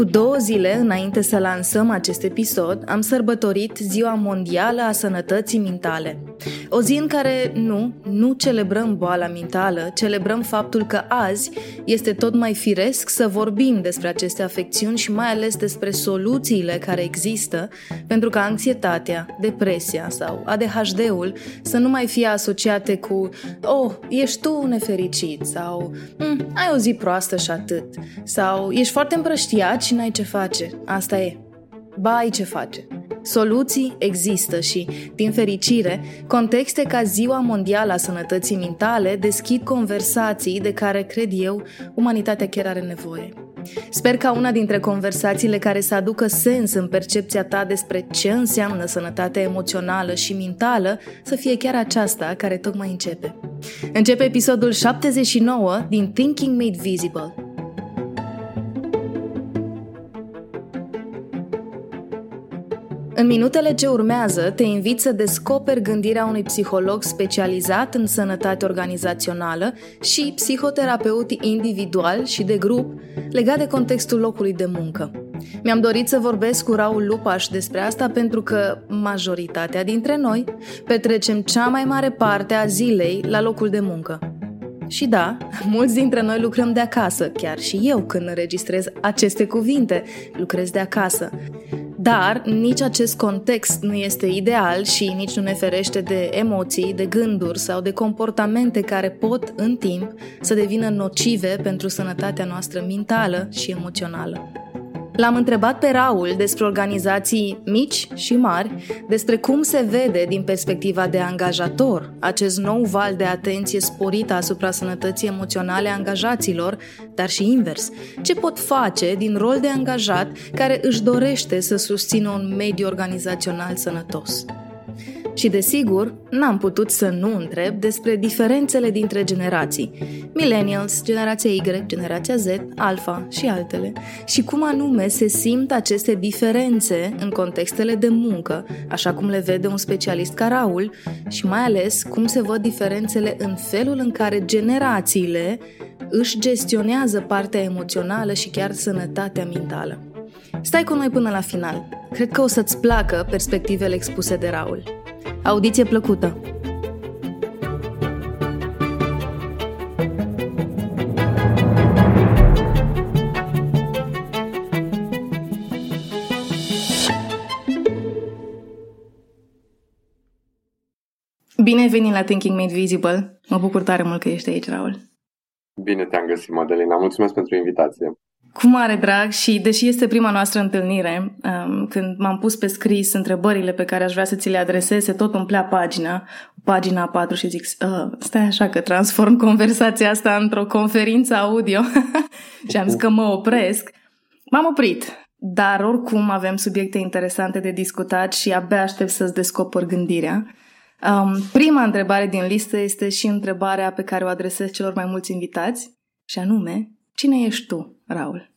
Cu două zile înainte să lansăm acest episod, am sărbătorit Ziua Mondială a Sănătății Mintale. O zi în care nu, nu celebrăm boala mentală, celebrăm faptul că azi este tot mai firesc să vorbim despre aceste afecțiuni și mai ales despre soluțiile care există pentru ca anxietatea, depresia sau ADHD-ul să nu mai fie asociate cu Oh, ești tu nefericit sau mm, ai o zi proastă și atât sau ești foarte împrăștiat și n-ai ce face. Asta e. Ba, ai ce face. Soluții există și, din fericire, contexte ca Ziua Mondială a Sănătății Mentale deschid conversații de care, cred eu, umanitatea chiar are nevoie. Sper ca una dintre conversațiile care să aducă sens în percepția ta despre ce înseamnă sănătatea emoțională și mentală să fie chiar aceasta care tocmai începe. Începe episodul 79 din Thinking Made Visible – În minutele ce urmează, te invit să descoperi gândirea unui psiholog specializat în sănătate organizațională și psihoterapeut individual și de grup legat de contextul locului de muncă. Mi-am dorit să vorbesc cu Raul Lupaș despre asta pentru că majoritatea dintre noi petrecem cea mai mare parte a zilei la locul de muncă. Și da, mulți dintre noi lucrăm de acasă, chiar și eu când înregistrez aceste cuvinte, lucrez de acasă. Dar nici acest context nu este ideal și nici nu ne ferește de emoții, de gânduri sau de comportamente care pot, în timp, să devină nocive pentru sănătatea noastră mentală și emoțională. L-am întrebat pe Raul despre organizații mici și mari, despre cum se vede din perspectiva de angajator acest nou val de atenție sporită asupra sănătății emoționale a angajaților, dar și invers. Ce pot face din rol de angajat care își dorește să susțină un mediu organizațional sănătos? Și desigur, n-am putut să nu întreb despre diferențele dintre generații. Millennials, generația Y, generația Z, Alpha și altele. Și cum anume se simt aceste diferențe în contextele de muncă, așa cum le vede un specialist ca Raul, și mai ales cum se văd diferențele în felul în care generațiile își gestionează partea emoțională și chiar sănătatea mentală. Stai cu noi până la final. Cred că o să-ți placă perspectivele expuse de Raul. Audiție plăcută! Bine ai venit la Thinking Made Visible. Mă bucur tare mult că ești aici, Raul. Bine te-am găsit, Madalina. Mulțumesc pentru invitație. Cu mare drag și deși este prima noastră întâlnire, um, când m-am pus pe scris întrebările pe care aș vrea să ți le adresez, se tot umplea pagina, pagina 4 și zic, uh, stai așa că transform conversația asta într-o conferință audio și am zis că mă opresc. M-am oprit, dar oricum avem subiecte interesante de discutat și abia aștept să-ți descoper gândirea. Um, prima întrebare din listă este și întrebarea pe care o adresez celor mai mulți invitați, și anume, cine ești tu? Raul?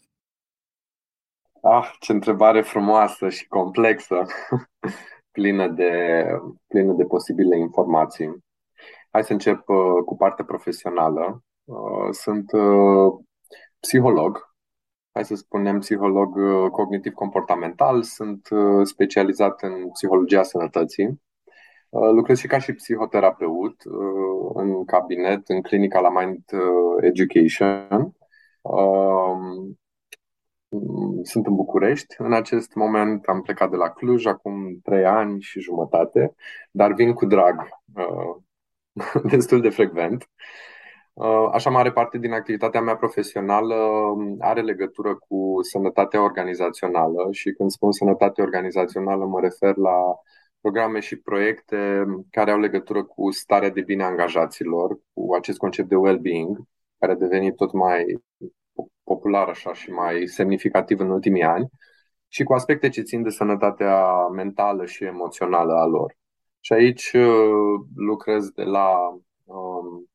Ah, ce întrebare frumoasă și complexă, plină, de, plină de posibile informații. Hai să încep uh, cu partea profesională. Uh, sunt uh, psiholog, hai să spunem psiholog uh, cognitiv-comportamental, sunt uh, specializat în psihologia sănătății. Uh, lucrez și ca și psihoterapeut în cabinet, în clinica la Mind Education Um, sunt în București. În acest moment am plecat de la Cluj acum trei ani și jumătate, dar vin cu drag uh, destul de frecvent. Uh, așa mare parte din activitatea mea profesională are legătură cu sănătatea organizațională și când spun sănătate organizațională mă refer la programe și proiecte care au legătură cu starea de bine a angajaților, cu acest concept de well-being, care a devenit tot mai popular așa și mai semnificativ în ultimii ani și cu aspecte ce țin de sănătatea mentală și emoțională a lor. Și aici uh, lucrez de la um,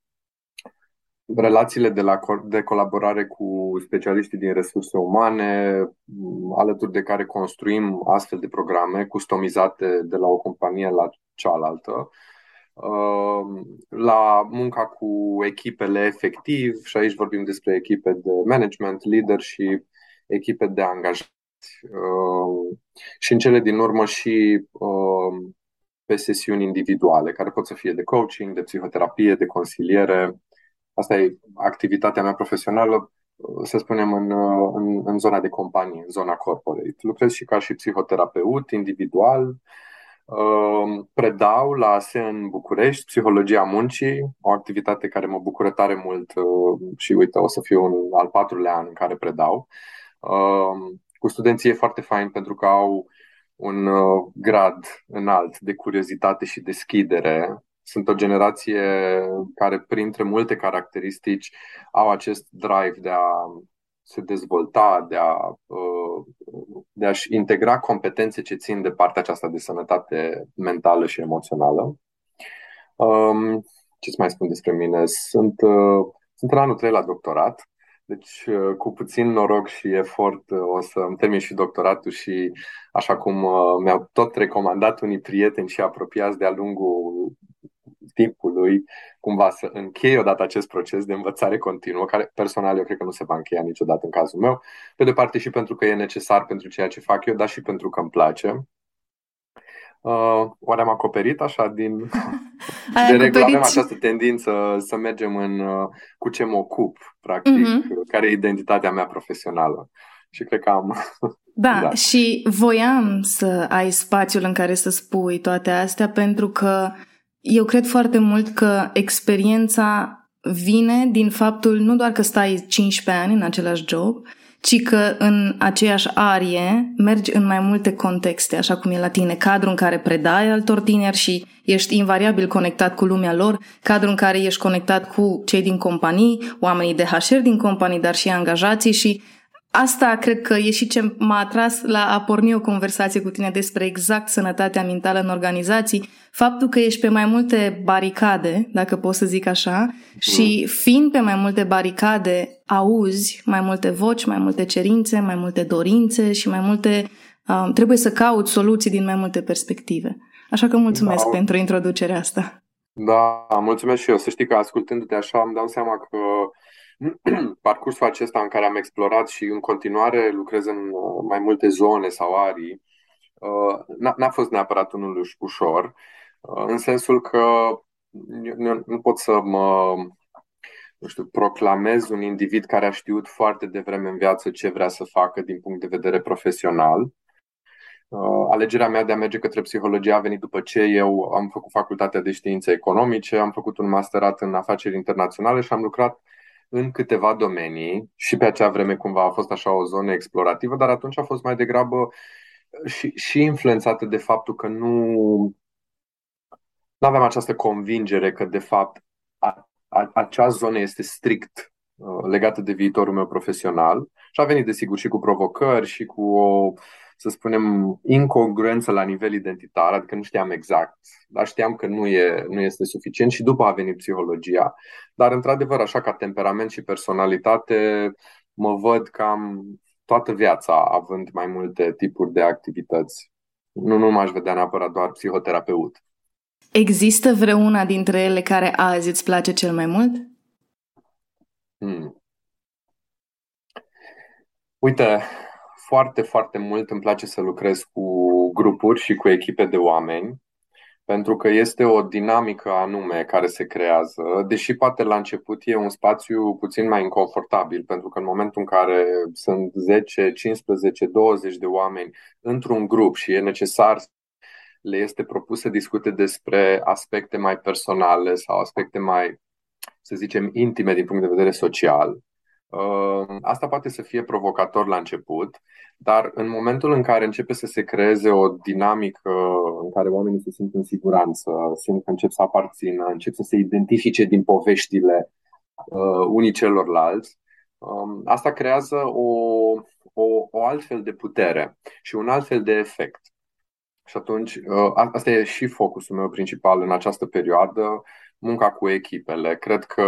relațiile de, la, de colaborare cu specialiștii din resurse umane, um, alături de care construim astfel de programe customizate de la o companie la cealaltă, Ehm, la munca cu echipele efectiv și aici vorbim despre echipe de management, leadership echipe de angajați și în cele din urmă și pe sesiuni individuale, care pot să fie de coaching, de psihoterapie, de consiliere. Asta e activitatea mea profesională, să spunem, în, în, în zona de companie, în zona corporate. Lucrez și ca și psihoterapeut individual, predau la ASE în București, Psihologia Muncii, o activitate care mă bucură tare mult și uite, o să fiu în al patrulea an în care predau. Cu studenții e foarte fain pentru că au un uh, grad înalt de curiozitate și deschidere. Sunt o generație care, printre multe caracteristici, au acest drive de a se dezvolta, de, a, uh, de a-și integra competențe ce țin de partea aceasta de sănătate mentală și emoțională. Um, ce-ți mai spun despre mine? Sunt, uh, sunt în anul 3 la doctorat deci, uh, cu puțin noroc și efort, uh, o să îmi termin și doctoratul și, așa cum uh, mi-au tot recomandat unii prieteni și apropiați de-a lungul timpului, cumva să închei odată acest proces de învățare continuă, care personal eu cred că nu se va încheia niciodată în cazul meu, pe de parte și pentru că e necesar pentru ceea ce fac eu, dar și pentru că îmi place. Uh, oare am acoperit așa din... Ai de regulă avem această tendință să mergem în uh, cu ce mă ocup, practic, uh-huh. care e identitatea mea profesională. Și cred că am... Da, da, și voiam să ai spațiul în care să spui toate astea pentru că eu cred foarte mult că experiența vine din faptul nu doar că stai 15 ani în același job, ci că în aceeași arie mergi în mai multe contexte, așa cum e la tine, cadrul în care predai altor tineri și ești invariabil conectat cu lumea lor, cadrul în care ești conectat cu cei din companii, oamenii de HR din companii, dar și angajații și Asta cred că e și ce m-a atras la a porni o conversație cu tine despre exact sănătatea mentală în organizații, faptul că ești pe mai multe baricade, dacă pot să zic așa, și fiind pe mai multe baricade, auzi mai multe voci, mai multe cerințe, mai multe dorințe și mai multe... Uh, trebuie să cauți soluții din mai multe perspective. Așa că mulțumesc da. pentru introducerea asta. Da, mulțumesc și eu. Să știi că ascultându-te așa îmi dau seama că parcursul acesta în care am explorat și în continuare lucrez în uh, mai multe zone sau arii, uh, n-a fost neapărat unul ușor, uh, în sensul că nu, nu pot să mă nu știu, proclamez un individ care a știut foarte devreme în viață ce vrea să facă din punct de vedere profesional. Alegerea mea de a merge către psihologie a venit după ce eu am făcut facultatea de științe economice, am făcut un masterat în afaceri internaționale și am lucrat în câteva domenii și pe acea vreme cumva a fost așa o zonă explorativă, dar atunci a fost mai degrabă și, și influențată de faptul că nu nu aveam această convingere că de fapt a, a, acea zonă este strict uh, legată de viitorul meu profesional. Și a venit desigur și cu provocări și cu o să spunem, incongruență la nivel identitar, adică nu știam exact, dar știam că nu, e, nu este suficient și după a venit psihologia. Dar, într-adevăr, așa ca temperament și personalitate, mă văd cam toată viața având mai multe tipuri de activități. Nu, nu m-aș vedea neapărat doar psihoterapeut. Există vreuna dintre ele care azi îți place cel mai mult? Hmm. Uite, foarte, foarte mult îmi place să lucrez cu grupuri și cu echipe de oameni, pentru că este o dinamică anume care se creează, deși poate la început e un spațiu puțin mai inconfortabil, pentru că în momentul în care sunt 10, 15, 20 de oameni într-un grup și e necesar le este propus să discute despre aspecte mai personale sau aspecte mai, să zicem, intime din punct de vedere social, Ehm, asta poate să fie provocator la început, dar în momentul în care începe să se creeze o dinamică în care oamenii se simt în siguranță, simt că încep să aparțină, încep să se identifice din poveștile uh, unii celorlalți, um, asta creează o, o, o altfel de putere și un altfel de efect. Și atunci, uh, asta e și focusul meu principal în această perioadă, munca cu echipele. Cred că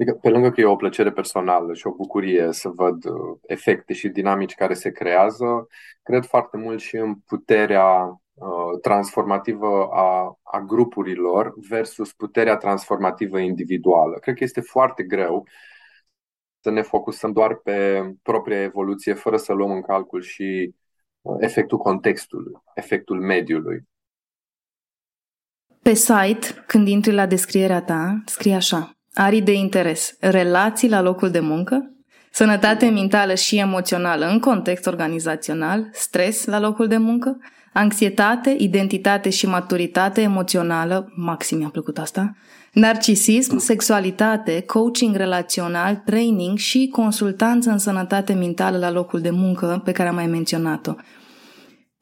Adică, pe lângă că e o plăcere personală și o bucurie să văd uh, efecte și dinamici care se creează, cred foarte mult și în puterea uh, transformativă a, a grupurilor versus puterea transformativă individuală. Cred că este foarte greu să ne focusăm doar pe propria evoluție, fără să luăm în calcul și uh, efectul contextului, efectul mediului. Pe site, când intri la descrierea ta, scrie așa. Arii de interes, relații la locul de muncă, sănătate mentală și emoțională în context organizațional, stres la locul de muncă, anxietate, identitate și maturitate emoțională, maxim mi-a plăcut asta, narcisism, sexualitate, coaching relațional, training și consultanță în sănătate mentală la locul de muncă pe care am mai menționat-o.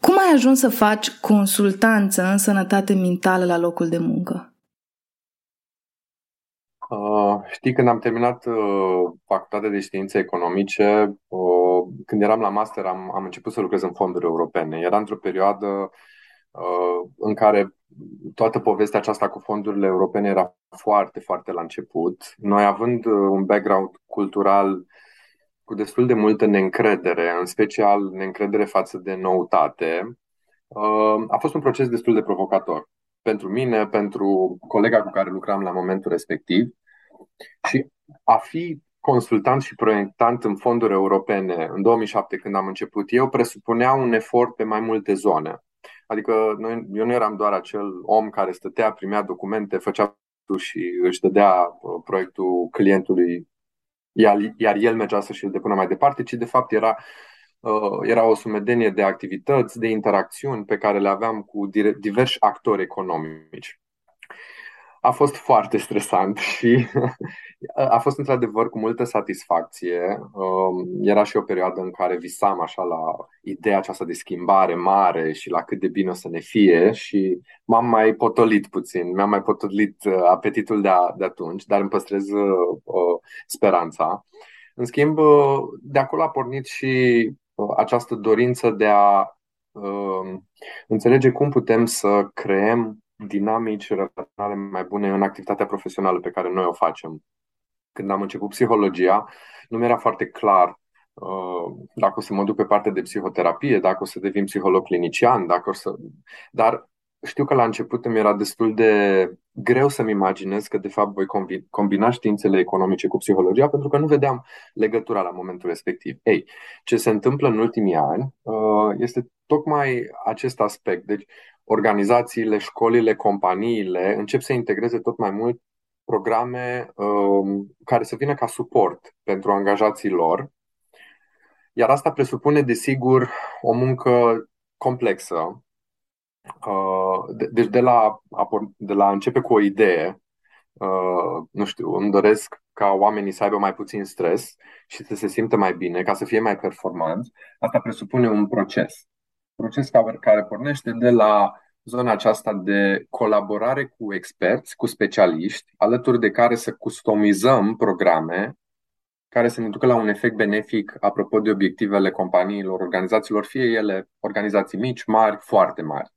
Cum ai ajuns să faci consultanță în sănătate mentală la locul de muncă? Uh, știi, când am terminat uh, facultatea de științe economice, uh, când eram la master, am, am început să lucrez în fonduri europene. Era într-o perioadă uh, în care toată povestea aceasta cu fondurile europene era foarte, foarte la început. Noi având uh, un background cultural cu destul de multă neîncredere, în special neîncredere față de noutate, uh, a fost un proces destul de provocator pentru mine, pentru colega cu care lucram la momentul respectiv. Și a fi consultant și proiectant în fonduri europene în 2007, când am început eu, presupunea un efort pe mai multe zone. Adică noi, eu nu eram doar acel om care stătea, primea documente, făcea și își dădea uh, proiectul clientului, iar, iar el mergea să și-l depună mai departe, ci de fapt era, uh, era o sumedenie de activități, de interacțiuni pe care le aveam cu diversi actori economici a fost foarte stresant și a fost într-adevăr cu multă satisfacție. Um, era și o perioadă în care visam așa la ideea aceasta de schimbare mare și la cât de bine o să ne fie și m-am mai potolit puțin, mi-am mai potolit uh, apetitul de, a, de atunci, dar îmi păstrez uh, speranța. În schimb, uh, de acolo a pornit și această dorință de a uh, înțelege cum putem să creăm dinamici relaționale mai bune în activitatea profesională pe care noi o facem. Când am început psihologia, nu mi-era foarte clar uh, dacă o să mă duc pe partea de psihoterapie, dacă o să devin psiholog clinician, dacă o să... Dar știu că la început îmi era destul de greu să-mi imaginez că de fapt voi combina științele economice cu psihologia pentru că nu vedeam legătura la momentul respectiv. Ei, ce se întâmplă în ultimii ani uh, este tocmai acest aspect. Deci, organizațiile, școlile, companiile încep să integreze tot mai mult programe um, care să vină ca suport pentru angajații lor. Iar asta presupune, desigur, o muncă complexă. Uh, deci, de la, de la începe cu o idee, uh, nu știu, îmi doresc ca oamenii să aibă mai puțin stres și să se simtă mai bine, ca să fie mai performanți, asta presupune un proces proces care pornește de la zona aceasta de colaborare cu experți, cu specialiști, alături de care să customizăm programe care să ne ducă la un efect benefic apropo de obiectivele companiilor, organizațiilor, fie ele organizații mici, mari, foarte mari.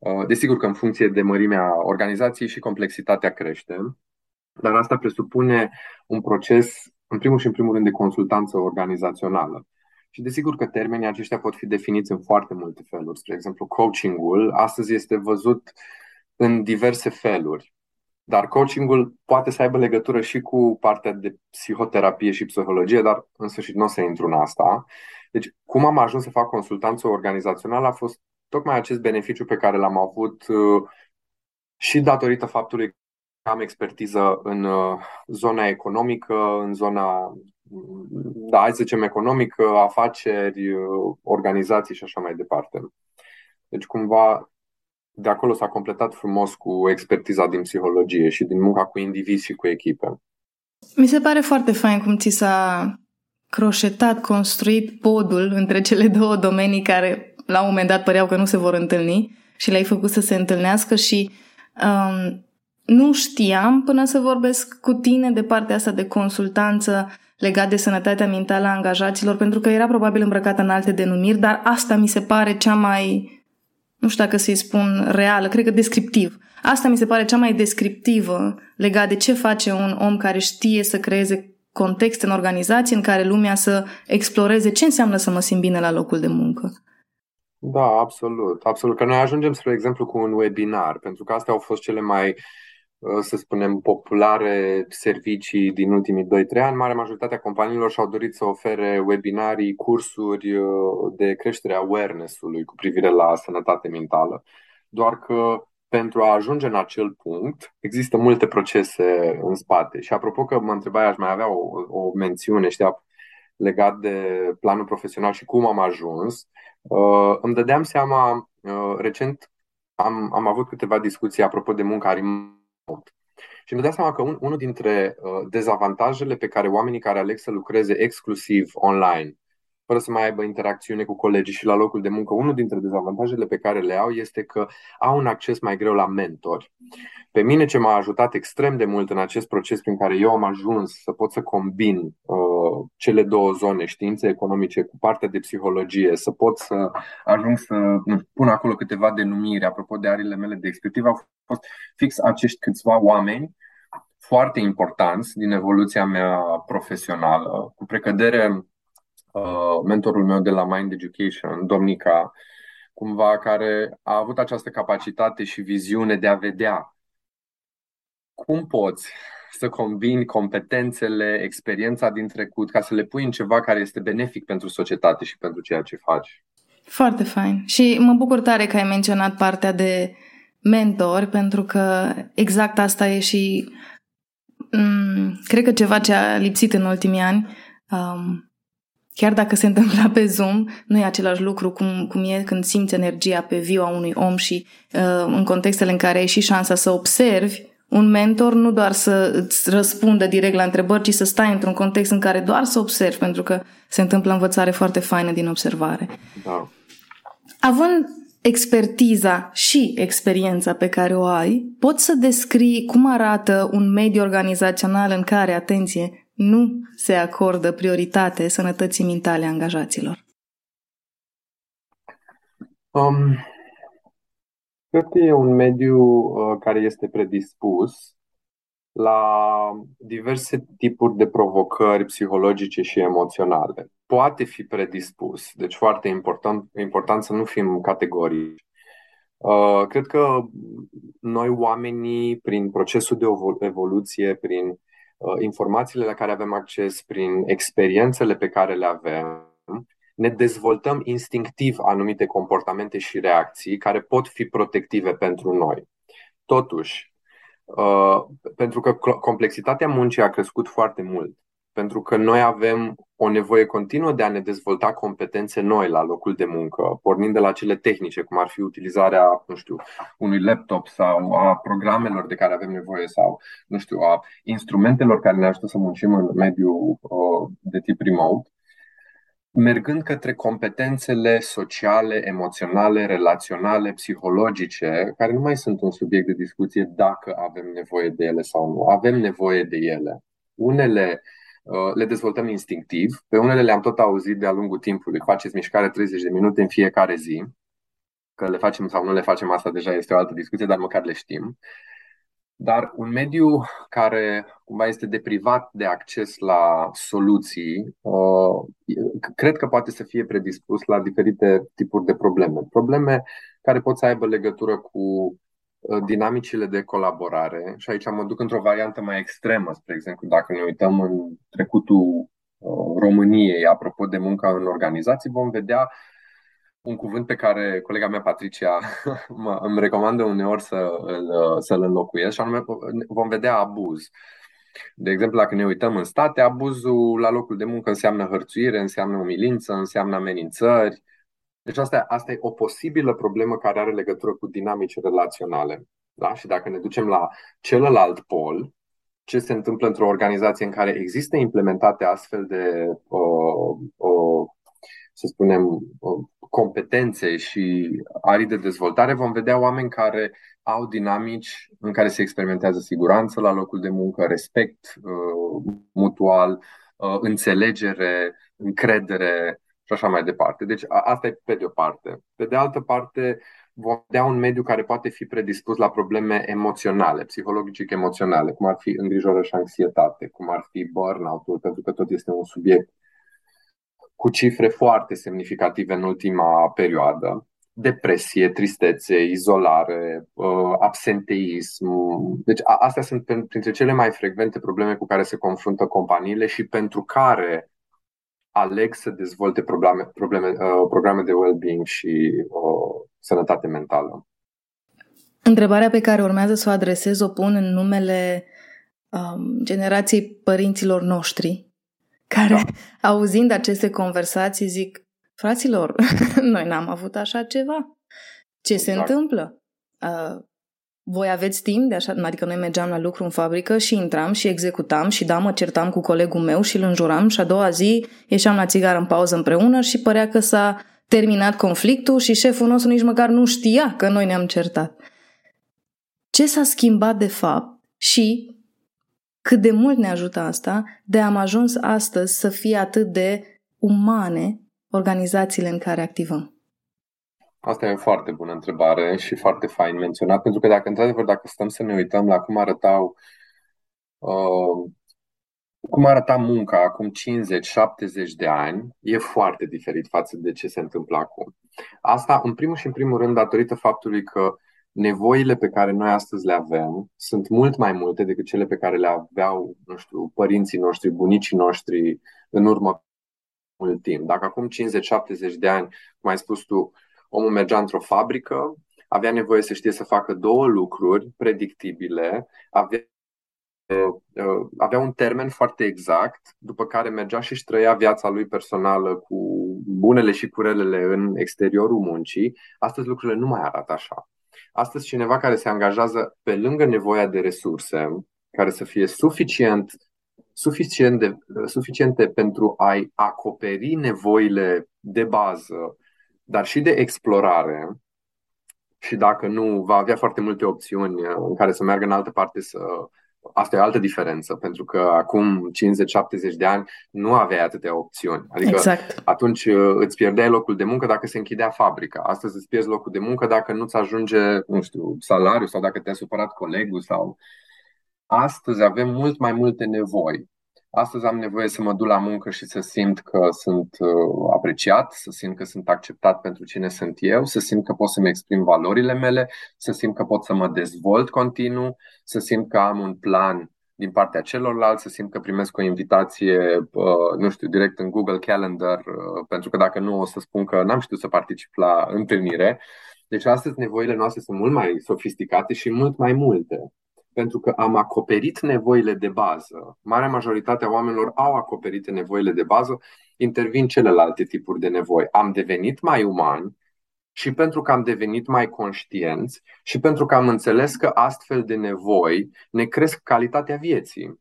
Uh, desigur că în funcție de mărimea organizației și complexitatea crește, dar asta presupune un proces, în primul și în primul rând, de consultanță organizațională. Și desigur că termenii aceștia pot fi definiți în foarte multe feluri. Spre exemplu, coachingul astăzi este văzut în diverse feluri. Dar coachingul poate să aibă legătură și cu partea de psihoterapie și psihologie, dar în sfârșit nu o să intru în asta. Deci, cum am ajuns să fac consultanță organizațională a fost tocmai acest beneficiu pe care l-am avut uh, și datorită faptului că am expertiză în uh, zona economică, în zona da, hai să zicem economică, afaceri, organizații și așa mai departe. Deci cumva de acolo s-a completat frumos cu expertiza din psihologie și din munca cu indivizi și cu echipe. Mi se pare foarte fain cum ți s-a croșetat, construit podul între cele două domenii care la un moment dat păreau că nu se vor întâlni și le-ai făcut să se întâlnească și um, nu știam până să vorbesc cu tine de partea asta de consultanță legat de sănătatea mentală a angajaților, pentru că era probabil îmbrăcată în alte denumiri, dar asta mi se pare cea mai, nu știu dacă să-i spun reală, cred că descriptiv. Asta mi se pare cea mai descriptivă legat de ce face un om care știe să creeze context în organizație în care lumea să exploreze ce înseamnă să mă simt bine la locul de muncă. Da, absolut, absolut. Că noi ajungem, spre exemplu, cu un webinar, pentru că astea au fost cele mai Uh, să spunem, populare servicii din ultimii 2-3 ani, marea majoritatea companiilor și-au dorit să ofere webinarii, cursuri uh, de creștere awareness-ului cu privire la sănătate mentală. Doar că pentru a ajunge în acel punct, există multe procese în spate. Și apropo că mă întrebai, aș mai avea o, o mențiune, știa, legat de planul profesional și cum am ajuns, uh, îmi dădeam seama, recent am, am avut câteva discuții apropo de munca și îmi dau seama că un, unul dintre uh, dezavantajele pe care oamenii care aleg să lucreze exclusiv online, fără să mai aibă interacțiune cu colegii și la locul de muncă, unul dintre dezavantajele pe care le au este că au un acces mai greu la mentori. Pe mine ce m-a ajutat extrem de mult în acest proces prin care eu am ajuns să pot să combin uh, cele două zone, științe economice cu partea de psihologie, să pot să ajung să pun acolo câteva denumiri apropo de arile mele de expertiv, au fost fix acești câțiva oameni foarte importanți din evoluția mea profesională. Cu precădere, uh, mentorul meu de la Mind Education, Domnica, cumva care a avut această capacitate și viziune de a vedea cum poți să combini competențele, experiența din trecut, ca să le pui în ceva care este benefic pentru societate și pentru ceea ce faci. Foarte fain. Și mă bucur tare că ai menționat partea de mentor, pentru că exact asta e și mm, cred că ceva ce a lipsit în ultimii ani. Um, chiar dacă se întâmplă pe Zoom, nu e același lucru cum, cum e când simți energia pe viu a unui om și uh, în contextele în care ai și șansa să observi un mentor nu doar să îți răspundă direct la întrebări, ci să stai într-un context în care doar să observi, pentru că se întâmplă învățare foarte faină din observare. Da. Având expertiza și experiența pe care o ai, poți să descrii cum arată un mediu organizațional în care, atenție, nu se acordă prioritate sănătății mentale a angajaților? Um, Cred că e un mediu uh, care este predispus la diverse tipuri de provocări psihologice și emoționale. Poate fi predispus, deci foarte important, important să nu fim categorici. Uh, cred că noi oamenii, prin procesul de evoluție, prin uh, informațiile la care avem acces, prin experiențele pe care le avem, ne dezvoltăm instinctiv anumite comportamente și reacții care pot fi protective pentru noi. Totuși, uh, pentru că complexitatea muncii a crescut foarte mult, pentru că noi avem o nevoie continuă de a ne dezvolta competențe noi la locul de muncă, pornind de la cele tehnice, cum ar fi utilizarea, nu știu, unui laptop sau a programelor de care avem nevoie sau, nu știu, a instrumentelor care ne ajută să muncim în mediul uh, de tip remote mergând către competențele sociale, emoționale, relaționale, psihologice, care nu mai sunt un subiect de discuție dacă avem nevoie de ele sau nu. Avem nevoie de ele. Unele uh, le dezvoltăm instinctiv, pe unele le-am tot auzit de-a lungul timpului. Faceți mișcare 30 de minute în fiecare zi. Că le facem sau nu le facem, asta deja este o altă discuție, dar măcar le știm. Dar un mediu care cumva este deprivat de acces la soluții, uh, cred că poate să fie predispus la diferite tipuri de probleme. Probleme care pot să aibă legătură cu uh, dinamicile de colaborare. Și aici mă duc într-o variantă mai extremă, spre exemplu, dacă ne uităm în trecutul uh, României, apropo de munca în organizații, vom vedea un cuvânt pe care colega mea Patricia mă, îmi recomandă uneori să îl, să-l înlocuiesc și anume vom vedea abuz. De exemplu, dacă ne uităm în state, abuzul la locul de muncă înseamnă hărțuire, înseamnă umilință, înseamnă amenințări. Deci asta, asta e o posibilă problemă care are legătură cu dinamici relaționale. Da? Și dacă ne ducem la celălalt pol, ce se întâmplă într-o organizație în care există implementate astfel de o, o să spunem, competențe și arii de dezvoltare, vom vedea oameni care au dinamici în care se experimentează siguranță la locul de muncă, respect uh, mutual, uh, înțelegere, încredere și așa mai departe. Deci asta e pe de o parte. Pe de altă parte, vom vedea un mediu care poate fi predispus la probleme emoționale, psihologic-emoționale, cum ar fi îngrijorare și anxietate, cum ar fi burnout-ul, pentru că tot este un subiect cu cifre foarte semnificative în ultima perioadă. depresie, tristețe, izolare, uh, absenteism. Deci astea sunt printre cele mai frecvente probleme cu care se confruntă companiile și pentru care aleg să dezvolte probleme, probleme, uh, programe de well-being și uh, sănătate mentală. Întrebarea pe care urmează să o adresez o pun în numele um, generației părinților noștri, care, da. auzind aceste conversații, zic, fraților, noi n-am avut așa ceva. Ce exact. se întâmplă? Uh, voi aveți timp de așa, adică noi mergeam la lucru în fabrică și intram și executam și da, mă certam cu colegul meu și îl înjuram și a doua zi ieșeam la țigară în pauză împreună și părea că s-a terminat conflictul și șeful nostru nici măcar nu știa că noi ne-am certat. Ce s-a schimbat de fapt și cât de mult ne ajută asta de am ajuns astăzi să fie atât de umane organizațiile în care activăm? Asta e o foarte bună întrebare și foarte fain menționat, pentru că dacă, într-adevăr, dacă stăm să ne uităm la cum arătau uh, cum arăta munca acum 50-70 de ani, e foarte diferit față de ce se întâmplă acum. Asta, în primul și în primul rând, datorită faptului că nevoile pe care noi astăzi le avem sunt mult mai multe decât cele pe care le aveau, nu știu, părinții noștri, bunicii noștri în urmă mult timp. Dacă acum 50-70 de ani, cum ai spus tu, omul mergea într-o fabrică, avea nevoie să știe să facă două lucruri predictibile, avea uh, avea un termen foarte exact, după care mergea și își trăia viața lui personală cu bunele și curelele în exteriorul muncii. Astăzi lucrurile nu mai arată așa. Astăzi cineva care se angajează pe lângă nevoia de resurse, care să fie suficient, suficient de, suficiente pentru a-i acoperi nevoile de bază, dar și de explorare, și dacă nu, va avea foarte multe opțiuni în care să meargă în altă parte să, Asta e o altă diferență, pentru că acum 50-70 de ani nu aveai atâtea opțiuni. Adică exact. atunci uh, îți pierdeai locul de muncă dacă se închidea fabrica. Astăzi îți pierzi locul de muncă dacă nu-ți ajunge, nu știu, salariul sau dacă te-a supărat colegul sau... Astăzi avem mult mai multe nevoi. Astăzi am nevoie să mă duc la muncă și să simt că sunt uh, apreciat, să simt că sunt acceptat pentru cine sunt eu, să simt că pot să-mi exprim valorile mele, să simt că pot să mă dezvolt continuu, să simt că am un plan din partea celorlalți, să simt că primesc o invitație, uh, nu știu, direct în Google Calendar, uh, pentru că dacă nu o să spun că n-am știut să particip la întâlnire. Deci astăzi nevoile noastre sunt mult mai sofisticate și mult mai multe pentru că am acoperit nevoile de bază. Marea majoritate a oamenilor au acoperit nevoile de bază, intervin celelalte tipuri de nevoi. Am devenit mai umani și pentru că am devenit mai conștienți și pentru că am înțeles că astfel de nevoi ne cresc calitatea vieții.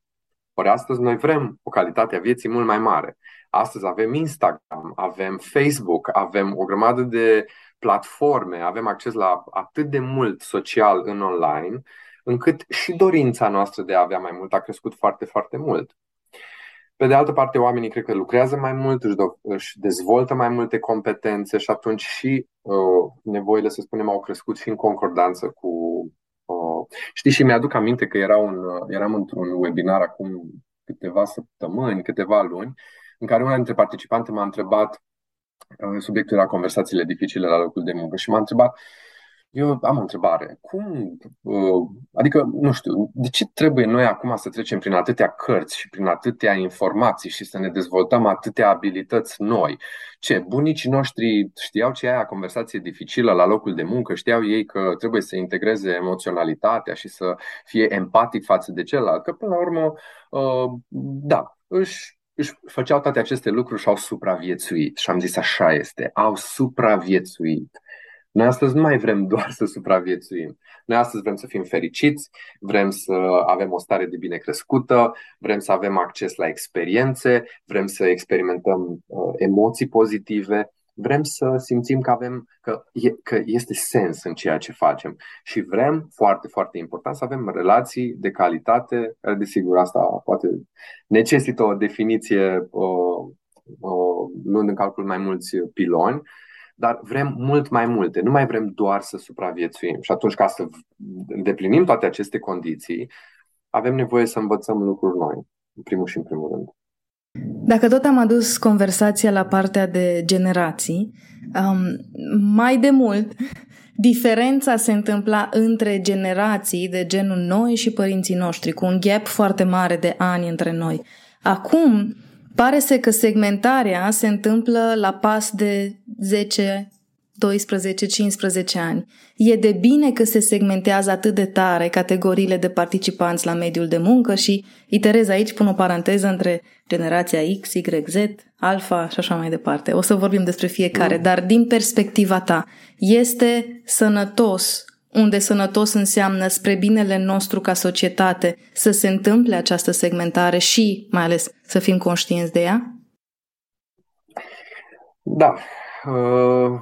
Ori astăzi noi vrem o calitate a vieții mult mai mare. Astăzi avem Instagram, avem Facebook, avem o grămadă de platforme, avem acces la atât de mult social în online încât și dorința noastră de a avea mai mult a crescut foarte, foarte mult. Pe de altă parte, oamenii cred că lucrează mai mult, își, do- își dezvoltă mai multe competențe și atunci și uh, nevoile, să spunem, au crescut și în concordanță cu. Uh, știi, și mi-aduc aminte că era un, uh, eram într-un webinar acum câteva săptămâni, câteva luni, în care una dintre participante m-a întrebat, uh, subiectul era conversațiile dificile la locul de muncă, și m-a întrebat uh, eu am o întrebare. Cum, uh, adică, nu știu, de ce trebuie noi acum să trecem prin atâtea cărți și prin atâtea informații și să ne dezvoltăm atâtea abilități noi? Ce, bunicii noștri știau ce e aia conversație dificilă la locul de muncă, știau ei că trebuie să integreze emoționalitatea și să fie empatic față de celălalt, că până la urmă, uh, da, își își făceau toate aceste lucruri și au supraviețuit. Și am zis așa este, au supraviețuit. Noi astăzi nu mai vrem doar să supraviețuim. Noi astăzi vrem să fim fericiți, vrem să avem o stare de bine crescută, vrem să avem acces la experiențe, vrem să experimentăm uh, emoții pozitive, vrem să simțim că avem că, e, că este sens în ceea ce facem și vrem, foarte, foarte important, să avem relații de calitate, desigur asta poate necesită o definiție uh, uh, luând în calcul mai mulți piloni, dar vrem mult mai multe. Nu mai vrem doar să supraviețuim. Și atunci, ca să îndeplinim toate aceste condiții, avem nevoie să învățăm lucruri noi, în primul și în primul rând. Dacă tot am adus conversația la partea de generații, Um, mai de mult, diferența se întâmpla între generații de genul noi și părinții noștri, cu un gap foarte mare de ani între noi. Acum, pare să că segmentarea se întâmplă la pas de 10 12-15 ani. E de bine că se segmentează atât de tare categoriile de participanți la mediul de muncă și iterez aici, pun o paranteză între generația X, Y, Z, Alpha și așa mai departe. O să vorbim despre fiecare, mm. dar din perspectiva ta, este sănătos unde sănătos înseamnă spre binele nostru ca societate să se întâmple această segmentare și, mai ales, să fim conștienți de ea? Da. Uh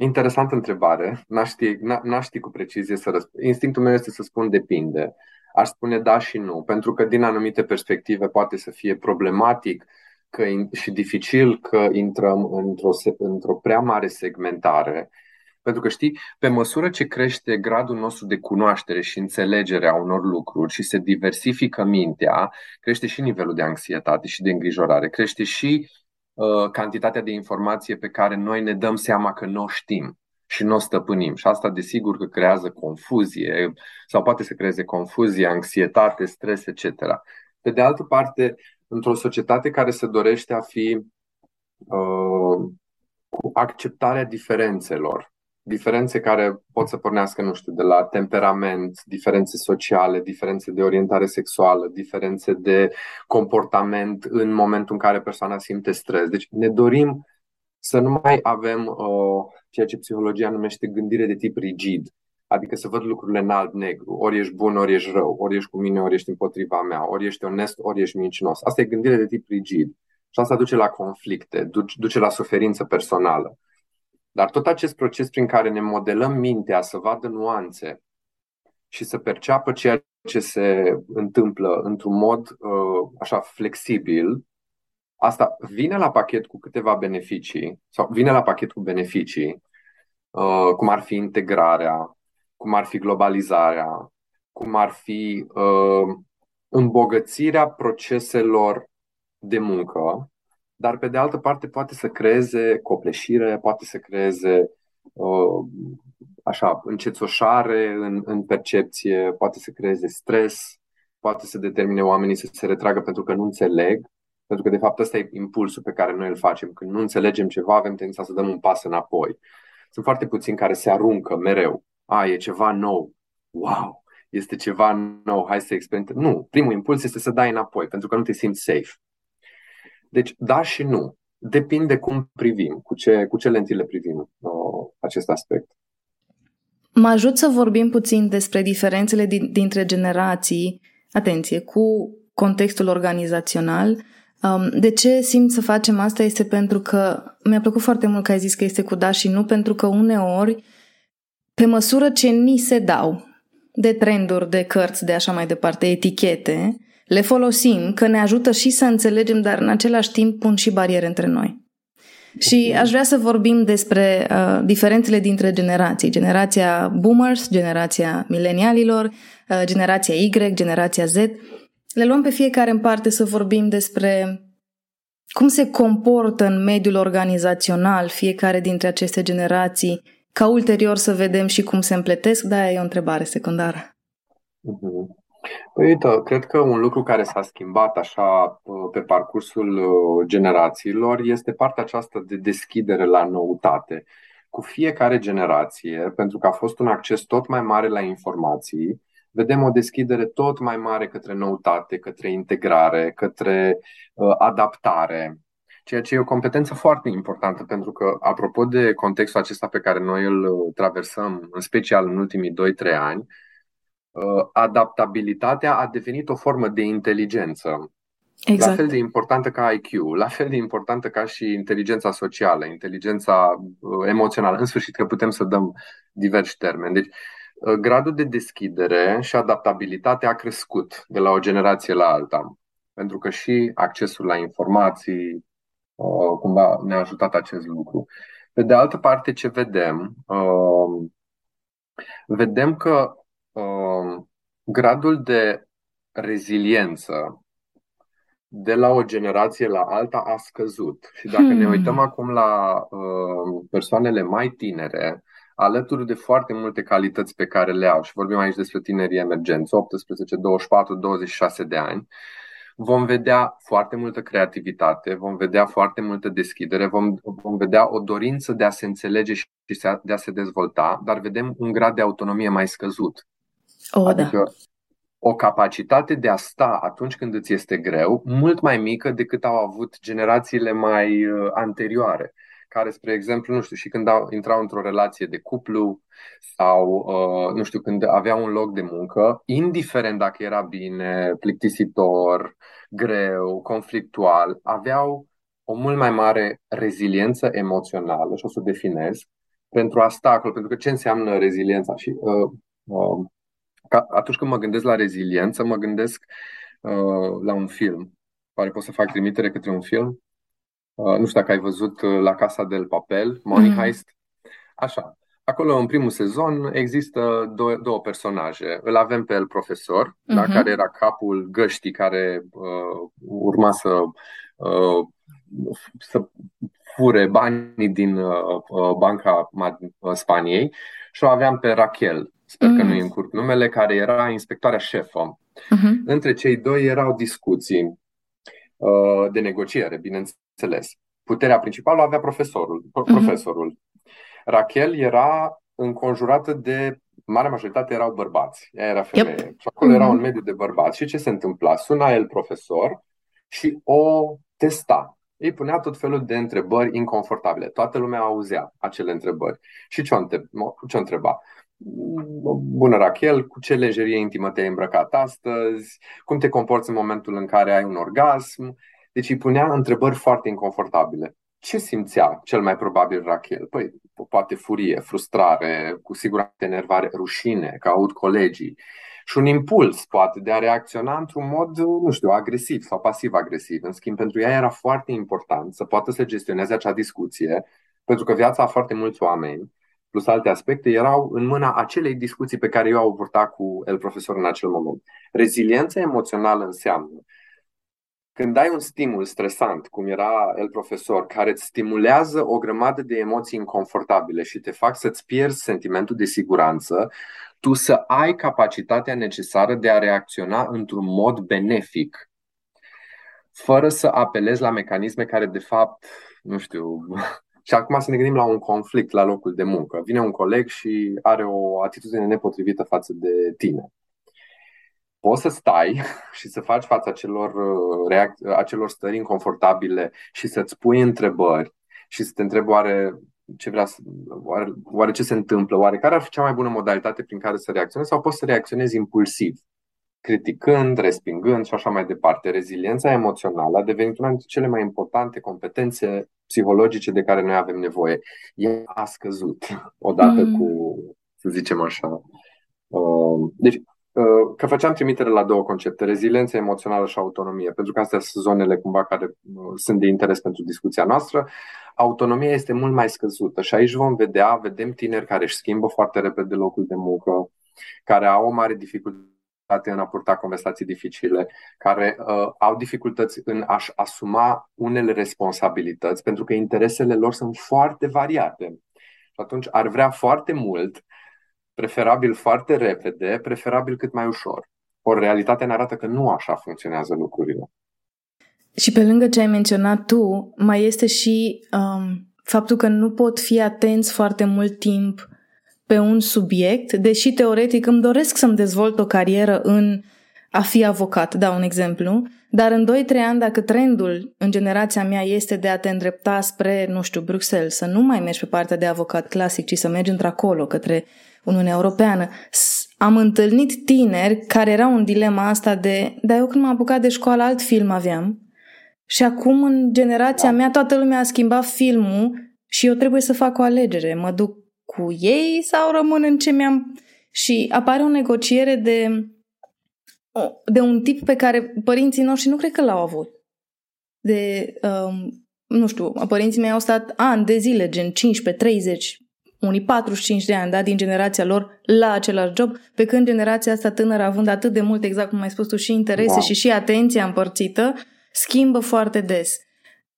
Interesantă întrebare. N-aș ști, n-aș ști cu precizie să răspund. Instinctul meu este să spun depinde. Aș spune da și nu, pentru că din anumite perspective poate să fie problematic că, și dificil că intrăm într-o, într-o prea mare segmentare. Pentru că știi, pe măsură ce crește gradul nostru de cunoaștere și înțelegere a unor lucruri și se diversifică mintea, crește și nivelul de anxietate și de îngrijorare, crește și Uh, cantitatea de informație pe care noi ne dăm seama că nu o știm și nu o stăpânim. Și asta, desigur, că creează confuzie sau poate să creeze confuzie, anxietate, stres, etc. Pe de altă parte, într-o societate care se dorește a fi uh, cu acceptarea diferențelor, diferențe care pot să pornească, nu știu, de la temperament, diferențe sociale, diferențe de orientare sexuală, diferențe de comportament în momentul în care persoana simte stres. Deci ne dorim să nu mai avem uh, ceea ce psihologia numește gândire de tip rigid, adică să văd lucrurile în alb-negru, ori ești bun, ori ești rău, ori ești cu mine, ori ești împotriva mea, ori ești onest, ori ești mincinos. Asta e gândire de tip rigid. Și asta duce la conflicte, duce la suferință personală. Dar tot acest proces prin care ne modelăm mintea să vadă nuanțe și să perceapă ceea ce se întâmplă într-un mod uh, așa flexibil, asta vine la pachet cu câteva beneficii sau vine la pachet cu beneficii, uh, cum ar fi integrarea, cum ar fi globalizarea, cum ar fi uh, îmbogățirea proceselor de muncă dar pe de altă parte poate să creeze copleșire, poate să creeze uh, așa, încețoșare în, în percepție, poate să creeze stres, poate să determine oamenii să se retragă pentru că nu înțeleg, pentru că de fapt ăsta e impulsul pe care noi îl facem. Când nu înțelegem ceva, avem tendința să dăm un pas înapoi. Sunt foarte puțini care se aruncă mereu. A, e ceva nou. Wow! Este ceva nou, hai să experimentăm. Nu, primul impuls este să dai înapoi, pentru că nu te simți safe. Deci, da și nu. Depinde cum privim, cu ce, cu ce lentile privim uh, acest aspect. Mă ajut să vorbim puțin despre diferențele din, dintre generații, atenție, cu contextul organizațional. Um, de ce simt să facem asta este pentru că mi-a plăcut foarte mult că ai zis că este cu da și nu, pentru că uneori, pe măsură ce ni se dau de trenduri, de cărți, de așa mai departe, etichete, le folosim, că ne ajută și să înțelegem, dar în același timp pun și bariere între noi. Și aș vrea să vorbim despre uh, diferențele dintre generații. Generația boomers, generația milenialilor, uh, generația Y, generația Z. Le luăm pe fiecare în parte să vorbim despre cum se comportă în mediul organizațional fiecare dintre aceste generații, ca ulterior să vedem și cum se împletesc, dar e o întrebare secundară. Uh-huh. Păi, uite, cred că un lucru care s-a schimbat așa uh, pe parcursul uh, generațiilor este partea aceasta de deschidere la noutate. Cu fiecare generație, pentru că a fost un acces tot mai mare la informații, vedem o deschidere tot mai mare către noutate, către integrare, către uh, adaptare. Ceea ce e o competență foarte importantă, pentru că, apropo de contextul acesta pe care noi îl uh, traversăm, în special în ultimii 2-3 ani, Uh, adaptabilitatea a devenit o formă de inteligență. Exact. La fel de importantă ca IQ, la fel de importantă ca și inteligența socială, inteligența uh, emoțională. În sfârșit, că putem să dăm diversi termeni. Deci, uh, gradul de deschidere și adaptabilitate a crescut de la o generație la alta. Pentru că și accesul la informații cumva ne-a ajutat acest lucru. Pe de altă parte, ce vedem? Vedem că Um, gradul de reziliență de la o generație la alta a scăzut. Și dacă hmm. ne uităm acum la uh, persoanele mai tinere, alături de foarte multe calități pe care le au, și vorbim aici despre tinerii emergenți, 18, 24, 26 de ani, vom vedea foarte multă creativitate, vom vedea foarte multă deschidere, vom, vom vedea o dorință de a se înțelege și de a se dezvolta, dar vedem un grad de autonomie mai scăzut. O, da. adică da o capacitate de a sta atunci când îți este greu mult mai mică decât au avut generațiile mai uh, anterioare, care, spre exemplu, nu știu, și când au, intrau într-o relație de cuplu sau, uh, nu știu, când aveau un loc de muncă, indiferent dacă era bine, plictisitor, greu, conflictual, aveau o mult mai mare reziliență emoțională, și o să o definez, pentru a sta acolo. Pentru că ce înseamnă reziliența? Și uh, uh, ca, atunci când mă gândesc la reziliență, mă gândesc uh, la un film. Pare pot să fac trimitere către un film. Uh, nu știu dacă ai văzut uh, La Casa del Papel, Money mm. Heist. Așa. Acolo, în primul sezon, există două, două personaje. Îl avem pe el profesor, mm-hmm. da, mhm. care era capul găștii care uh, urma să, uh, să fure banii din uh, uh Banca Spaniei și o aveam pe Rachel, sper mm. că nu îi încurc numele, care era inspectoarea șefă. Uh-huh. Între cei doi erau discuții uh, de negociere, bineînțeles. Puterea principală o avea profesorul. Uh-huh. profesorul. Rachel era înconjurată de marea majoritate erau bărbați. Ea era femeie. Yep. Și acolo uh-huh. era un mediu de bărbați. Și ce se întâmpla? Suna el profesor și o testa. Îi punea tot felul de întrebări inconfortabile. Toată lumea auzea acele întrebări. Și ce o întreba? Bună, Rachel, cu ce lejerie intimă te-ai îmbrăcat astăzi? Cum te comporți în momentul în care ai un orgasm? Deci îi punea întrebări foarte inconfortabile. Ce simțea cel mai probabil Rachel? Păi, poate furie, frustrare, cu siguranță enervare, rușine, că aud colegii. Și un impuls, poate, de a reacționa într-un mod, nu știu, agresiv sau pasiv-agresiv. În schimb, pentru ea era foarte important să poată să gestioneze acea discuție, pentru că viața a foarte mulți oameni plus alte aspecte, erau în mâna acelei discuții pe care eu au purtat cu el profesor în acel moment. Reziliența emoțională înseamnă când ai un stimul stresant, cum era el profesor, care îți stimulează o grămadă de emoții inconfortabile și te fac să-ți pierzi sentimentul de siguranță, tu să ai capacitatea necesară de a reacționa într-un mod benefic, fără să apelezi la mecanisme care, de fapt, nu știu, și acum să ne gândim la un conflict la locul de muncă. Vine un coleg și are o atitudine nepotrivită față de tine. Poți să stai și să faci față acelor, uh, reac- acelor stări inconfortabile și să-ți pui întrebări și să te întrebi oare ce vrea să, oare, oare ce se întâmplă, oare care ar fi cea mai bună modalitate prin care să reacționezi sau poți să reacționezi impulsiv criticând, respingând și așa mai departe. Reziliența emoțională a devenit una dintre cele mai importante competențe psihologice de care noi avem nevoie. Ea a scăzut odată mm. cu, să zicem așa. Uh, deci, uh, că făceam trimitere la două concepte, reziliență emoțională și autonomie, pentru că astea sunt zonele cumva care uh, sunt de interes pentru discuția noastră. Autonomia este mult mai scăzută și aici vom vedea, vedem tineri care își schimbă foarte repede locul de muncă, care au o mare dificultate în a purta conversații dificile, care uh, au dificultăți în a-și asuma unele responsabilități, pentru că interesele lor sunt foarte variate. Și atunci ar vrea foarte mult, preferabil foarte repede, preferabil cât mai ușor. Ori realitatea ne arată că nu așa funcționează lucrurile. Și pe lângă ce ai menționat tu, mai este și um, faptul că nu pot fi atenți foarte mult timp pe un subiect, deși teoretic îmi doresc să-mi dezvolt o carieră în a fi avocat, dau un exemplu, dar în 2-3 ani, dacă trendul în generația mea este de a te îndrepta spre, nu știu, Bruxelles, să nu mai mergi pe partea de avocat clasic, ci să mergi într-acolo, către Uniunea Europeană, am întâlnit tineri care erau în dilema asta de, dar eu când m-am apucat de școală, alt film aveam, și acum în generația da. mea toată lumea a schimbat filmul și eu trebuie să fac o alegere. Mă duc cu ei sau rămân în ce mi-am... Și apare o negociere de, de un tip pe care părinții noștri nu cred că l-au avut. De, um, nu știu, părinții mei au stat ani de zile, gen 15, 30, unii 45 de ani, da, din generația lor la același job, pe când generația asta tânără, având atât de mult, exact cum ai spus tu, și interese wow. și și atenția împărțită, schimbă foarte des.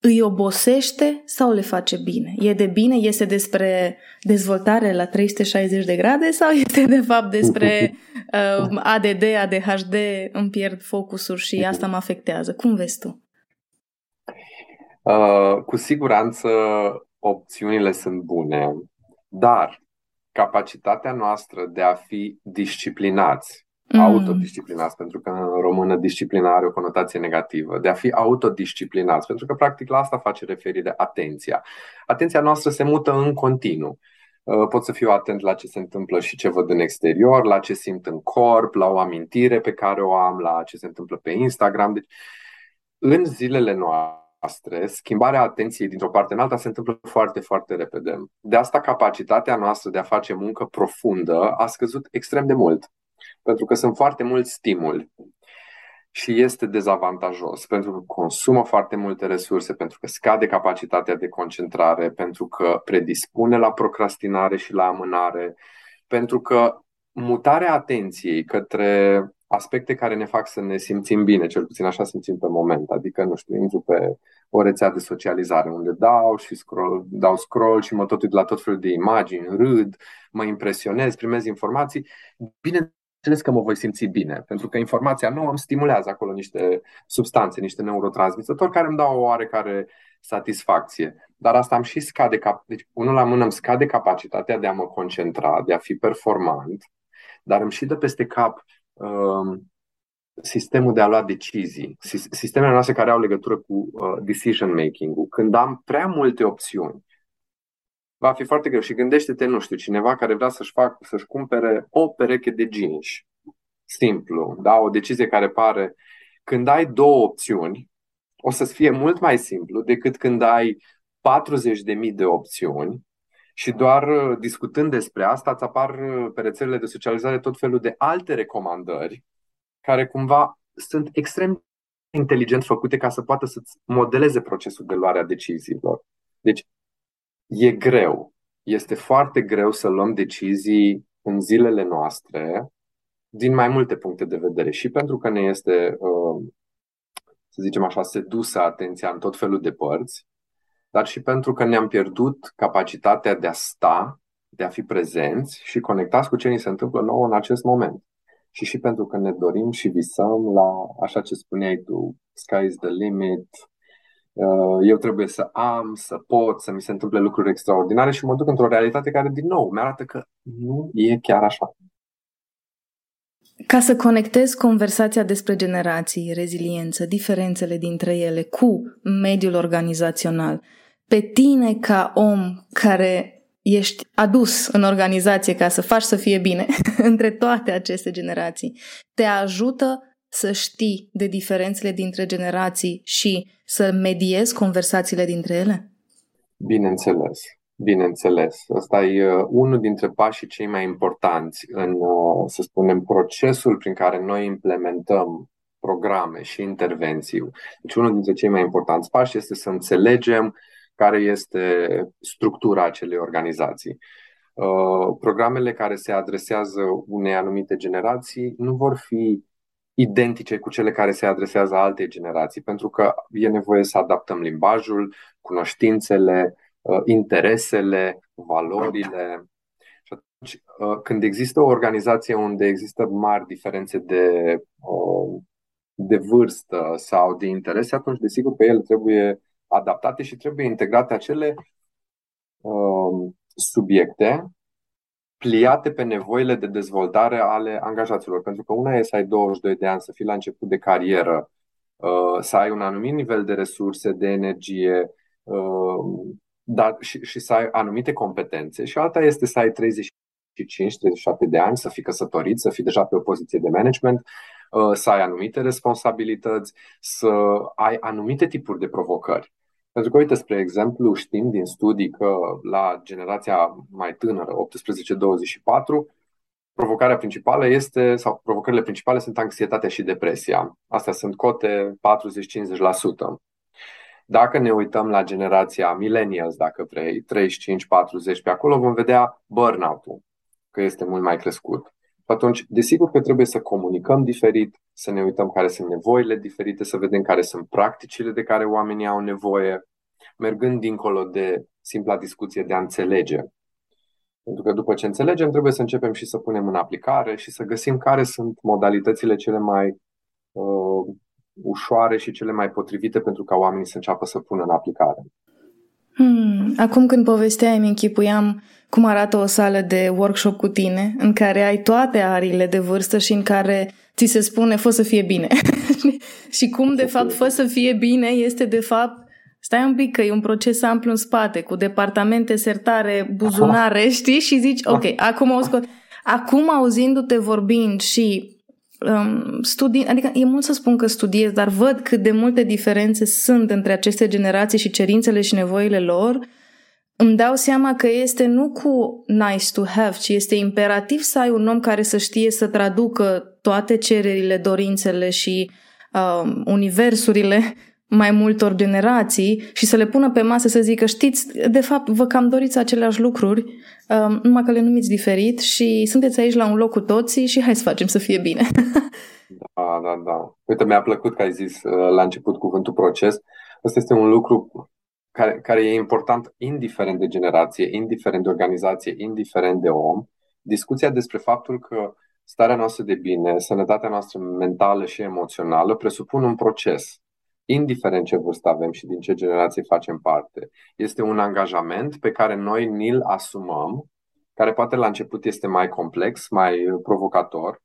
Îi obosește sau le face bine? E de bine? Este despre dezvoltare la 360 de grade sau este de fapt despre uh, ADD, ADHD, îmi pierd focusul și asta mă afectează? Cum vezi tu? Uh, cu siguranță opțiunile sunt bune, dar capacitatea noastră de a fi disciplinați, mm. autodisciplinați, pentru că în română disciplina are o conotație negativă, de a fi autodisciplinați, pentru că practic la asta face referire atenția. Atenția noastră se mută în continuu. Uh, pot să fiu atent la ce se întâmplă și ce văd în exterior, la ce simt în corp, la o amintire pe care o am, la ce se întâmplă pe Instagram. Deci, în zilele noastre, noastre, schimbarea atenției dintr-o parte în alta se întâmplă foarte, foarte repede. De asta capacitatea noastră de a face muncă profundă a scăzut extrem de mult, pentru că sunt foarte mulți stimuli și este dezavantajos pentru că consumă foarte multe resurse, pentru că scade capacitatea de concentrare, pentru că predispune la procrastinare și la amânare, pentru că mutarea atenției către aspecte care ne fac să ne simțim bine, cel puțin așa simțim pe moment. Adică, nu știu, intru pe o rețea de socializare unde dau și scroll, dau scroll și mă tot uit la tot felul de imagini, râd, mă impresionez, primez informații. Bineînțeles că mă voi simți bine, pentru că informația nouă îmi stimulează acolo niște substanțe, niște neurotransmițători care îmi dau o oarecare satisfacție. Dar asta îmi și scade, cap- deci unul la mână îmi scade capacitatea de a mă concentra, de a fi performant, dar îmi și dă peste cap Um, sistemul de a lua decizii, sistemele noastre care au legătură cu uh, decision making-ul. Când am prea multe opțiuni, va fi foarte greu. Și gândește-te, nu știu, cineva care vrea să-și, fac, să-și cumpere o pereche de jeans. Simplu, da? O decizie care pare... Când ai două opțiuni, o să fie mult mai simplu decât când ai 40.000 de opțiuni și doar uh, discutând despre asta îți apar uh, pe rețelele de socializare tot felul de alte recomandări care cumva sunt extrem inteligent făcute ca să poată să-ți modeleze procesul de luare a deciziilor. Deci e greu. Este foarte greu să luăm decizii în zilele noastre din mai multe puncte de vedere. Și pentru că ne este, uh, să zicem așa, sedusă atenția în tot felul de părți, dar și pentru că ne-am pierdut capacitatea de a sta, de a fi prezenți și conectați cu ce ni se întâmplă nouă în acest moment. Și și pentru că ne dorim și visăm la, așa ce spuneai tu, sky is the limit, uh, eu trebuie să am, să pot, să mi se întâmple lucruri extraordinare și mă duc într-o realitate care, din nou, mi-arată că nu e chiar așa. Ca să conectezi conversația despre generații, reziliență, diferențele dintre ele cu mediul organizațional, pe tine ca om care ești adus în organizație ca să faci să fie bine între toate aceste generații, te ajută să știi de diferențele dintre generații și să mediezi conversațiile dintre ele? Bineînțeles, bineînțeles. Asta e uh, unul dintre pașii cei mai importanți în, uh, să spunem, procesul prin care noi implementăm programe și intervenții. Deci unul dintre cei mai importanți pași este să înțelegem care este structura acelei organizații. Uh, programele care se adresează unei anumite generații nu vor fi identice cu cele care se adresează alte generații, pentru că e nevoie să adaptăm limbajul, cunoștințele, uh, interesele, valorile. Și atunci, uh, când există o organizație unde există mari diferențe de, de vârstă sau de interese, atunci, desigur, pe ele trebuie adaptate și trebuie integrate acele uh, subiecte pliate pe nevoile de dezvoltare ale angajaților. Pentru că una e să ai 22 de ani, să fii la început de carieră, uh, să ai un anumit nivel de resurse, de energie, uh, dar și, și să ai anumite competențe. Și alta este să ai 35-37 de ani, să fii căsătorit, să fii deja pe o poziție de management, uh, să ai anumite responsabilități, să ai anumite tipuri de provocări. Pentru că, uite, spre exemplu, știm din studii că la generația mai tânără, 18-24, provocarea principală este, sau provocările principale sunt anxietatea și depresia. Astea sunt cote 40-50%. Dacă ne uităm la generația millennials, dacă vrei, 35-40 pe acolo, vom vedea burnout-ul, că este mult mai crescut. Atunci, desigur că trebuie să comunicăm diferit, să ne uităm care sunt nevoile diferite, să vedem care sunt practicile de care oamenii au nevoie, mergând dincolo de simpla discuție de a înțelege. Pentru că după ce înțelegem, trebuie să începem și să punem în aplicare și să găsim care sunt modalitățile cele mai uh, ușoare și cele mai potrivite pentru ca oamenii să înceapă să pună în aplicare. Hmm. Acum când povesteai, îmi închipuiam cum arată o sală de workshop cu tine, în care ai toate arile de vârstă și în care ți se spune fă să fie bine. și cum, de fapt, fă să fie bine este, de fapt, stai un pic că e un proces amplu în spate, cu departamente, sertare, buzunare, știi? Și zici, ok, acum o scot. Acum, auzindu-te vorbind și um, studii, adică e mult să spun că studiez, dar văd cât de multe diferențe sunt între aceste generații și cerințele și nevoile lor, îmi dau seama că este nu cu nice to have, ci este imperativ să ai un om care să știe să traducă toate cererile, dorințele și um, universurile mai multor generații și să le pună pe masă să zică, știți, de fapt, vă cam doriți aceleași lucruri, um, numai că le numiți diferit și sunteți aici la un loc cu toții și hai să facem să fie bine. da, da, da. Uite, mi-a plăcut că ai zis uh, la început cuvântul proces. Asta este un lucru care, care e important indiferent de generație, indiferent de organizație, indiferent de om. Discuția despre faptul că starea noastră de bine, sănătatea noastră mentală și emoțională presupun un proces indiferent ce vârstă avem și din ce generație facem parte. Este un angajament pe care noi ni-l asumăm, care poate la început este mai complex, mai provocator,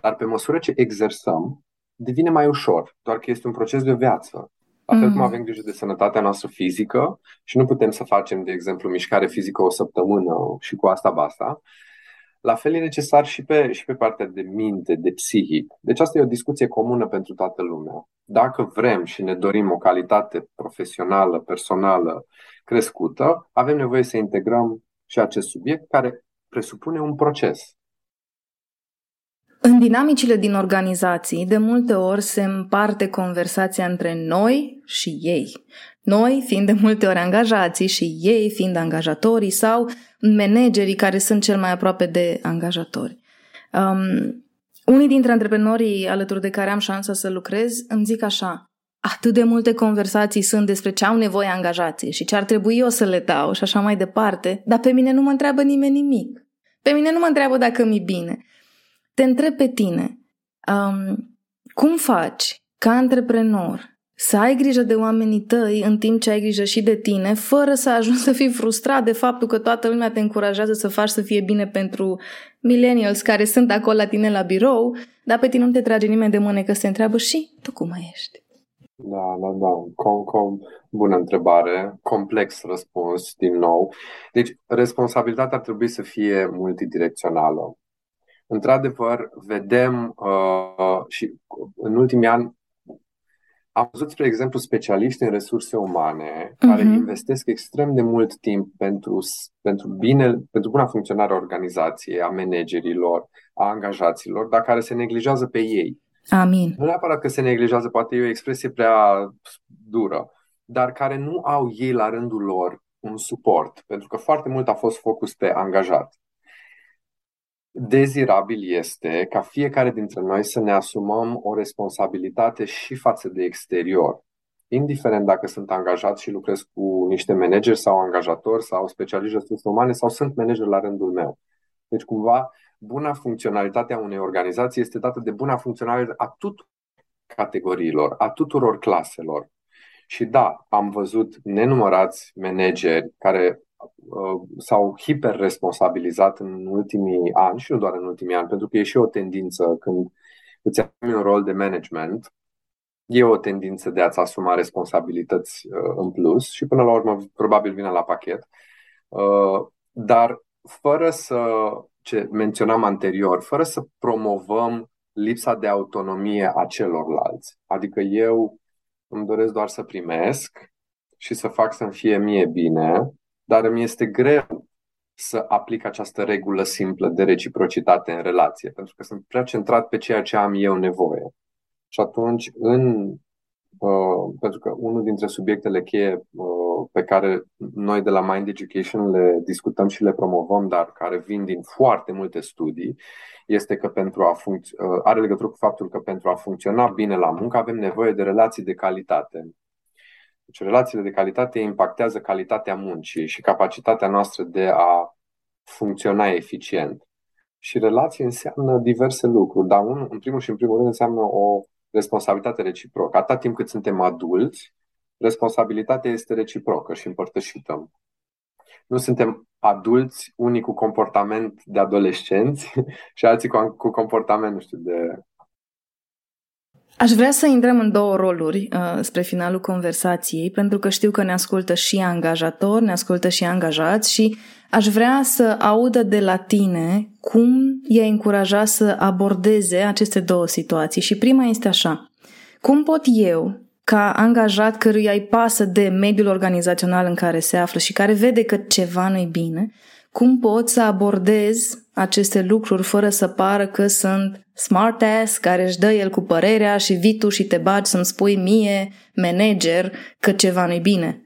dar pe măsură ce exersăm, devine mai ușor, doar că este un proces de viață. La fel cum mm. avem grijă de sănătatea noastră fizică și nu putem să facem, de exemplu, mișcare fizică o săptămână și cu asta basta, la fel e necesar și pe, și pe partea de minte, de psihic. Deci asta e o discuție comună pentru toată lumea. Dacă vrem și ne dorim o calitate profesională, personală crescută, avem nevoie să integrăm și acest subiect care presupune un proces. În dinamicile din organizații, de multe ori se împarte conversația între noi și ei. Noi fiind de multe ori angajații și ei fiind angajatorii sau managerii care sunt cel mai aproape de angajatori. Um, unii dintre antreprenorii alături de care am șansa să lucrez îmi zic așa, atât de multe conversații sunt despre ce au nevoie angajații și ce ar trebui eu să le dau și așa mai departe, dar pe mine nu mă întreabă nimeni nimic. Pe mine nu mă întreabă dacă mi bine. Te întreb pe tine, um, cum faci ca antreprenor să ai grijă de oamenii tăi în timp ce ai grijă și de tine, fără să ajungi să fii frustrat de faptul că toată lumea te încurajează să faci să fie bine pentru millennials care sunt acolo la tine la birou, dar pe tine nu te trage nimeni de mâne că se întreabă și tu cum mai ești? Da, da, da. Com, com, bună întrebare. Complex răspuns, din nou. Deci, responsabilitatea ar trebui să fie multidirecțională. Într-adevăr, vedem uh, și în ultimii ani am văzut, spre exemplu, specialiști în resurse umane care uh-huh. investesc extrem de mult timp pentru, pentru, bine, pentru buna funcționare a organizației, a managerilor, a angajaților, dar care se neglijează pe ei. Amin. Nu neapărat că se neglijează, poate e o expresie prea dură, dar care nu au ei la rândul lor un suport, pentru că foarte mult a fost focus pe angajat dezirabil este ca fiecare dintre noi să ne asumăm o responsabilitate și față de exterior. Indiferent dacă sunt angajat și lucrez cu niște manageri sau angajatori sau specialiști de resurse umane sau sunt manager la rândul meu. Deci, cumva, buna funcționalitate a unei organizații este dată de buna funcționalitate a tuturor categoriilor, a tuturor claselor. Și da, am văzut nenumărați manageri care Uh, s-au hiperresponsabilizat în ultimii ani și nu doar în ultimii ani, pentru că e și o tendință când îți ai un rol de management, e o tendință de a-ți asuma responsabilități uh, în plus și până la urmă probabil vine la pachet. Uh, dar fără să, ce menționam anterior, fără să promovăm lipsa de autonomie a celorlalți. Adică eu îmi doresc doar să primesc și să fac să-mi fie mie bine dar îmi este greu să aplic această regulă simplă de reciprocitate în relație, pentru că sunt prea centrat pe ceea ce am eu nevoie. Și atunci, în, uh, pentru că unul dintre subiectele cheie uh, pe care noi de la Mind Education le discutăm și le promovăm, dar care vin din foarte multe studii, este că pentru a func- uh, are legătură cu faptul că pentru a funcționa bine la muncă avem nevoie de relații de calitate. Deci relațiile de calitate impactează calitatea muncii și capacitatea noastră de a funcționa eficient. Și relații înseamnă diverse lucruri, dar un, în primul și în primul rând înseamnă o responsabilitate reciprocă. Atât timp cât suntem adulți, responsabilitatea este reciprocă și împărtășită. Nu suntem adulți, unii cu comportament de adolescenți și alții cu, cu comportament, nu știu, de Aș vrea să intrăm în două roluri uh, spre finalul conversației, pentru că știu că ne ascultă și angajatori, ne ascultă și angajați și aș vrea să audă de la tine cum i-ai încuraja să abordeze aceste două situații. Și prima este așa. Cum pot eu, ca angajat căruia îi pasă de mediul organizațional în care se află și care vede că ceva nu-i bine, cum pot să abordez aceste lucruri fără să pară că sunt smart ass care își dă el cu părerea și vii tu și te bagi să-mi spui mie, manager, că ceva nu-i bine.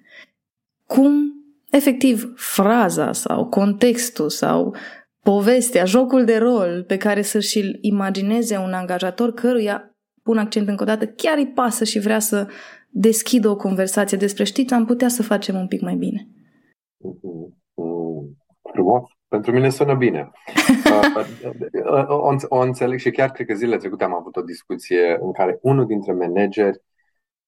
Cum, efectiv, fraza sau contextul sau povestea, jocul de rol pe care să și-l imagineze un angajator căruia, pun accent încă o dată, chiar îi pasă și vrea să deschidă o conversație despre știți, am putea să facem un pic mai bine. Frumos. Pentru mine sună bine. Uh, o, o înțeleg și chiar cred că zilele trecute am avut o discuție în care unul dintre manageri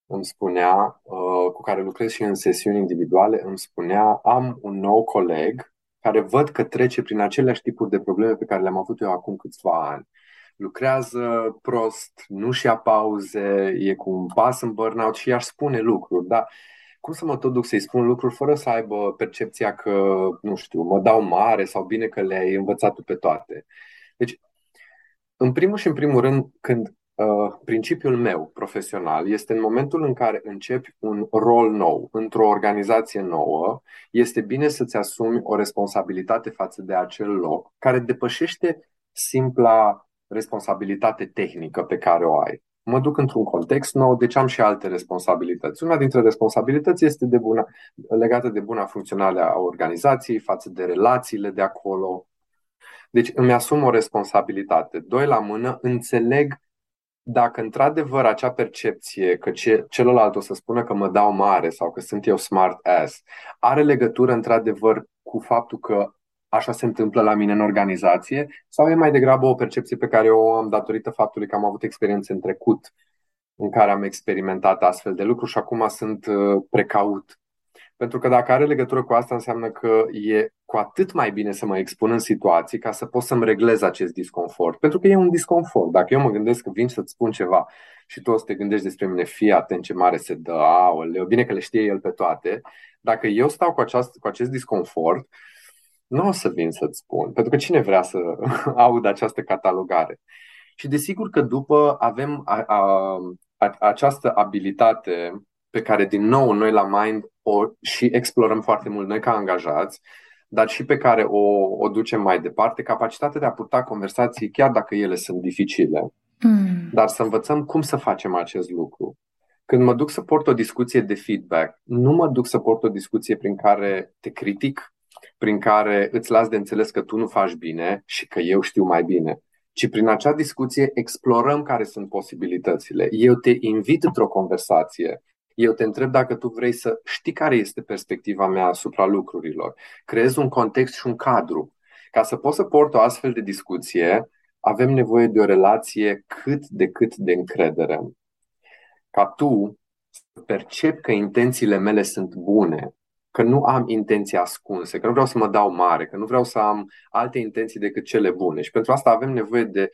îmi spunea, uh, cu care lucrez și în sesiuni individuale, îmi spunea, am un nou coleg care văd că trece prin aceleași tipuri de probleme pe care le-am avut eu acum câțiva ani. Lucrează prost, nu-și ia pauze, e cu un pas în burnout și i-aș spune lucruri, dar cum să mă tot duc să-i spun lucruri fără să aibă percepția că, nu știu, mă dau mare sau bine că le-ai învățat tu pe toate. Deci, în primul și în primul rând, când uh, principiul meu profesional este în momentul în care începi un rol nou într-o organizație nouă, este bine să-ți asumi o responsabilitate față de acel loc care depășește simpla responsabilitate tehnică pe care o ai mă duc într-un context nou, deci am și alte responsabilități. Una dintre responsabilități este de bună, legată de buna funcționare a organizației față de relațiile de acolo. Deci îmi asum o responsabilitate. Doi la mână, înțeleg dacă într-adevăr acea percepție că ce, celălalt o să spună că mă dau mare sau că sunt eu smart ass are legătură într-adevăr cu faptul că așa se întâmplă la mine în organizație sau e mai degrabă o percepție pe care o am datorită faptului că am avut experiențe în trecut în care am experimentat astfel de lucruri și acum sunt uh, precaut. Pentru că dacă are legătură cu asta, înseamnă că e cu atât mai bine să mă expun în situații ca să pot să-mi reglez acest disconfort. Pentru că e un disconfort. Dacă eu mă gândesc că vin să-ți spun ceva și tu o să te gândești despre mine, fii atent ce mare se dă, aoleu, bine că le știe el pe toate. Dacă eu stau cu, aceast, cu acest disconfort, nu o să vin să-ți spun, pentru că cine vrea să audă această catalogare? Și desigur că după avem a, a, a, această abilitate pe care din nou noi la Mind o și explorăm foarte mult noi ca angajați, dar și pe care o, o ducem mai departe, capacitatea de a purta conversații chiar dacă ele sunt dificile, mm. dar să învățăm cum să facem acest lucru. Când mă duc să port o discuție de feedback, nu mă duc să port o discuție prin care te critic prin care îți las de înțeles că tu nu faci bine și că eu știu mai bine, ci prin acea discuție explorăm care sunt posibilitățile. Eu te invit într-o conversație. Eu te întreb dacă tu vrei să știi care este perspectiva mea asupra lucrurilor. Creez un context și un cadru. Ca să poți să port o astfel de discuție, avem nevoie de o relație cât de cât de încredere. Ca tu să percepi că intențiile mele sunt bune, că nu am intenții ascunse, că nu vreau să mă dau mare, că nu vreau să am alte intenții decât cele bune. Și pentru asta avem nevoie de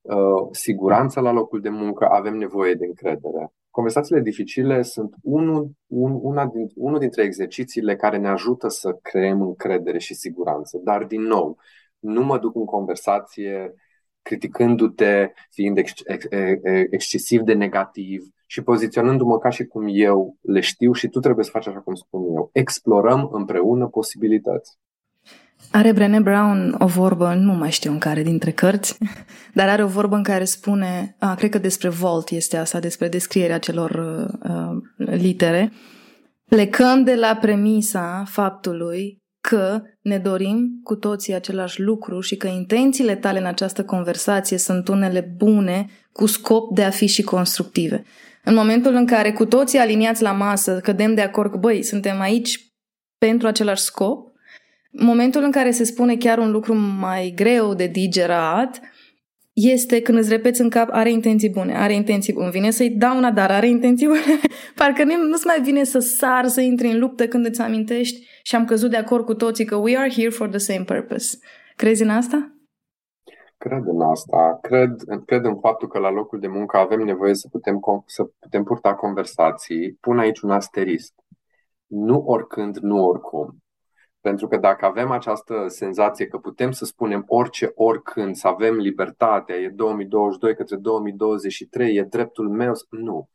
uh, siguranță la locul de muncă, avem nevoie de încredere. Conversațiile dificile sunt unul, un, una din, unul dintre exercițiile care ne ajută să creăm încredere și siguranță. Dar, din nou, nu mă duc în conversație criticându-te, fiind ex- ex- excesiv de negativ, și poziționându-mă ca și cum eu le știu și tu trebuie să faci așa cum spun eu. Explorăm împreună posibilități. Are Brené Brown o vorbă, nu mai știu în care dintre cărți, dar are o vorbă în care spune, a, cred că despre Volt este asta, despre descrierea celor uh, litere, Plecăm de la premisa faptului că ne dorim cu toții același lucru și că intențiile tale în această conversație sunt unele bune cu scop de a fi și constructive. În momentul în care cu toții aliniați la masă cădem de acord că, băi, suntem aici pentru același scop, momentul în care se spune chiar un lucru mai greu de digerat, este când îți repeți în cap, are intenții bune, are intenții bune. Vine să-i dau una, dar are intenții bune. Parcă nu-ți mai vine să sar, să intri în luptă când îți amintești și am căzut de acord cu toții că we are here for the same purpose. Crezi în asta? Cred în asta. Cred, cred în faptul că la locul de muncă avem nevoie să putem, să putem purta conversații. Pun aici un asterisc. Nu oricând, nu oricum. Pentru că dacă avem această senzație că putem să spunem orice, oricând, să avem libertatea, e 2022 către 2023, e dreptul meu, nu.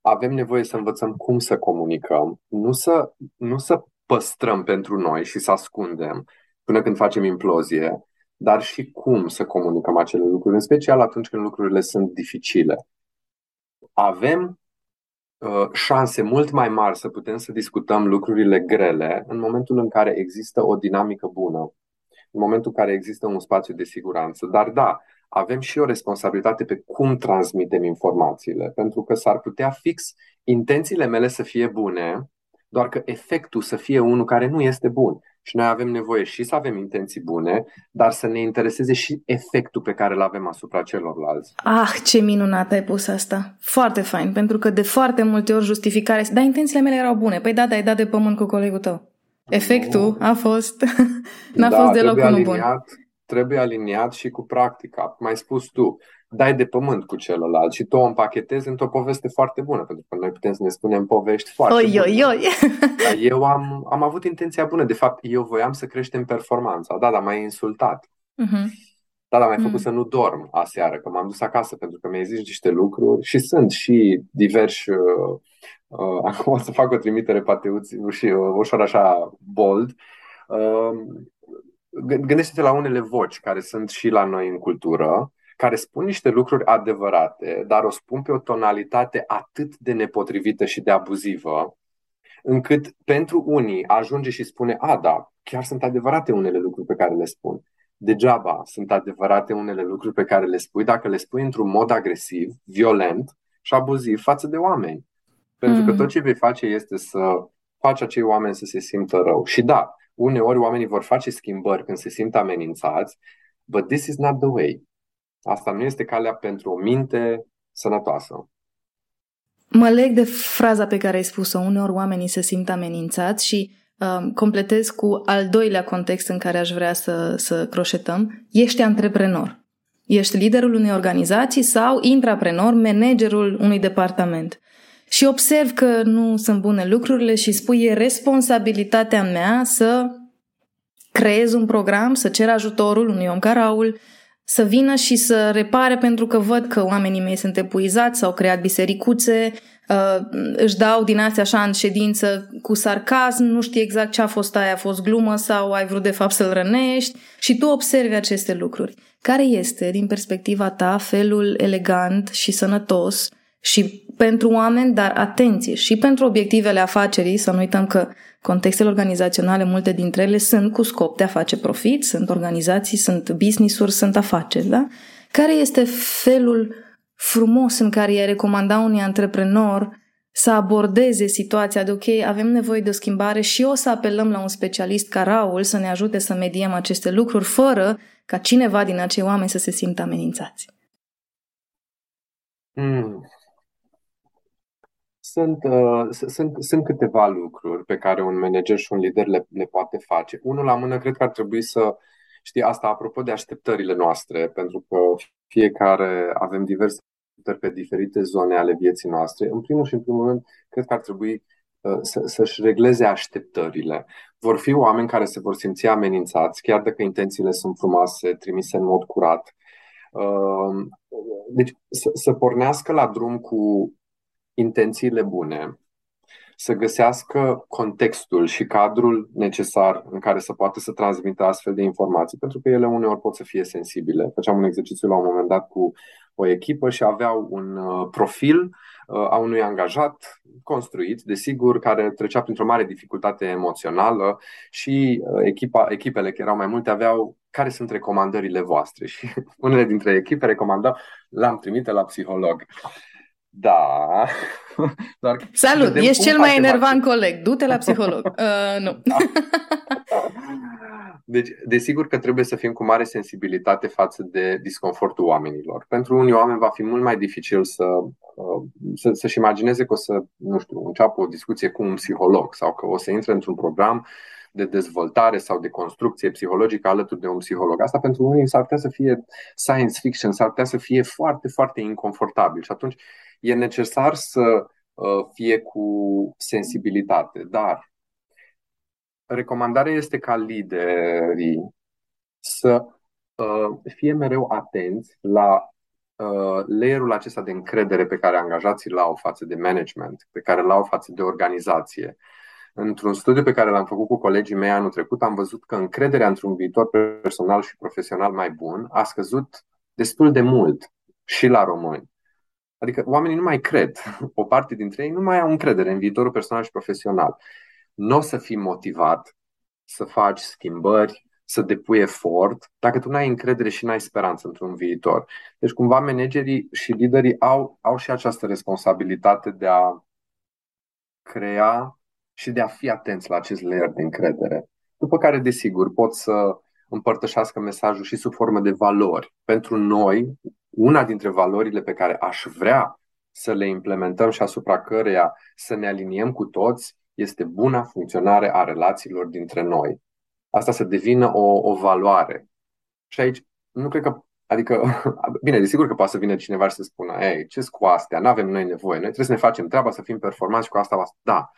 Avem nevoie să învățăm cum să comunicăm, nu să, nu să păstrăm pentru noi și să ascundem până când facem implozie, dar și cum să comunicăm acele lucruri, în special atunci când lucrurile sunt dificile. Avem uh, șanse mult mai mari să putem să discutăm lucrurile grele în momentul în care există o dinamică bună, în momentul în care există un spațiu de siguranță. Dar da, avem și o responsabilitate pe cum transmitem informațiile, pentru că s-ar putea fix intențiile mele să fie bune, doar că efectul să fie unul care nu este bun. Și noi avem nevoie și să avem intenții bune, dar să ne intereseze și efectul pe care îl avem asupra celorlalți. Ah, ce minunat ai pus asta! Foarte fain, pentru că de foarte multe ori justificare... Dar intențiile mele erau bune. Păi da, dar ai dat de pământ cu colegul tău. Efectul a fost... N-a da, fost deloc unul bun. Trebuie aliniat și cu practica. Mai spus tu, dai de pământ cu celălalt și tu o împachetezi într-o poveste foarte bună, pentru că noi putem să ne spunem povești foarte oi, bune. Oi, oi. Dar eu am, am avut intenția bună. De fapt, eu voiam să creștem performanța. Da, dar m-ai insultat. Uh-huh. Da, dar m-ai uh-huh. făcut să nu dorm aseară, că m-am dus acasă pentru că mi-ai zis niște lucruri și sunt și diversi... Uh, uh, acum o să fac o trimitere poate și uh, ușor așa bold. Uh, gândește-te la unele voci care sunt și la noi în cultură care spun niște lucruri adevărate, dar o spun pe o tonalitate atât de nepotrivită și de abuzivă, încât pentru unii ajunge și spune, a, da, chiar sunt adevărate unele lucruri pe care le spun. Degeaba sunt adevărate unele lucruri pe care le spui dacă le spui într-un mod agresiv, violent și abuziv față de oameni. Pentru mm. că tot ce vei face este să faci acei oameni să se simtă rău. Și da, uneori oamenii vor face schimbări când se simt amenințați, but this is not the way. Asta nu este calea pentru o minte sănătoasă. Mă leg de fraza pe care ai spus-o. Uneori oamenii se simt amenințați și uh, completez cu al doilea context în care aș vrea să, să croșetăm. Ești antreprenor. Ești liderul unei organizații sau intraprenor, managerul unui departament. Și observ că nu sunt bune lucrurile și spui e responsabilitatea mea să creez un program, să cer ajutorul unui om ca Raul, să vină și să repare pentru că văd că oamenii mei sunt epuizați, s-au creat bisericuțe, uh, își dau din astea așa în ședință cu sarcasm, nu știi exact ce a fost aia, a fost glumă sau ai vrut de fapt să-l rănești și tu observi aceste lucruri. Care este, din perspectiva ta, felul elegant și sănătos și pentru oameni, dar atenție, și pentru obiectivele afacerii, să nu uităm că contextele organizaționale, multe dintre ele sunt cu scop de a face profit, sunt organizații, sunt business-uri, sunt afaceri, da? Care este felul frumos în care i-ai recomanda unui antreprenor să abordeze situația de ok, avem nevoie de o schimbare și o să apelăm la un specialist ca Raul să ne ajute să mediem aceste lucruri fără ca cineva din acei oameni să se simtă amenințați. Mm. Sunt, uh, sunt, sunt câteva lucruri pe care un manager și un lider le, le poate face. Unul la mână, cred că ar trebui să știi asta apropo de așteptările noastre, pentru că fiecare avem diverse așteptări pe diferite zone ale vieții noastre. În primul și în primul rând, cred că ar trebui uh, să, să-și regleze așteptările. Vor fi oameni care se vor simți amenințați, chiar dacă intențiile sunt frumoase, trimise în mod curat. Uh, deci să, să pornească la drum cu intențiile bune, să găsească contextul și cadrul necesar în care să poată să transmită astfel de informații, pentru că ele uneori pot să fie sensibile. Făceam un exercițiu la un moment dat cu o echipă și aveau un uh, profil a unui angajat construit, desigur, care trecea printr-o mare dificultate emoțională și echipa, echipele, care erau mai multe, aveau care sunt recomandările voastre și unele dintre echipe recomandau l-am trimite la psiholog. Da. Doar Salut, ești cel mai enervant coleg. Du-te la psiholog. Uh, nu. Da. Deci, desigur că trebuie să fim cu mare sensibilitate față de disconfortul oamenilor. Pentru unii oameni va fi mult mai dificil să, uh, să, să-și imagineze că o să, nu știu, înceapă o discuție cu un psiholog sau că o să intre într-un program de dezvoltare sau de construcție psihologică alături de un psiholog. Asta pentru unii s-ar putea să fie science fiction, s-ar putea să fie foarte, foarte inconfortabil și atunci e necesar să uh, fie cu sensibilitate. Dar recomandarea este ca liderii să uh, fie mereu atenți la uh, layerul acesta de încredere pe care angajații l-au față de management, pe care l-au față de organizație. Într-un studiu pe care l-am făcut cu colegii mei anul trecut, am văzut că încrederea într-un viitor personal și profesional mai bun a scăzut destul de mult și la români. Adică oamenii nu mai cred. O parte dintre ei nu mai au încredere în viitorul personal și profesional. Nu o să fii motivat să faci schimbări, să depui efort, dacă tu nu ai încredere și nu ai speranță într-un viitor. Deci, cumva, managerii și liderii au, au și această responsabilitate de a crea și de a fi atenți la acest layer de încredere. După care, desigur, pot să împărtășească mesajul și sub formă de valori. Pentru noi, una dintre valorile pe care aș vrea să le implementăm și asupra căreia să ne aliniem cu toți este buna funcționare a relațiilor dintre noi. Asta să devină o, o valoare. Și aici nu cred că Adică, bine, desigur că poate să vină cineva și să spună, ei, ce cu astea, nu avem noi nevoie, noi trebuie să ne facem treaba, să fim performanți și cu asta, da.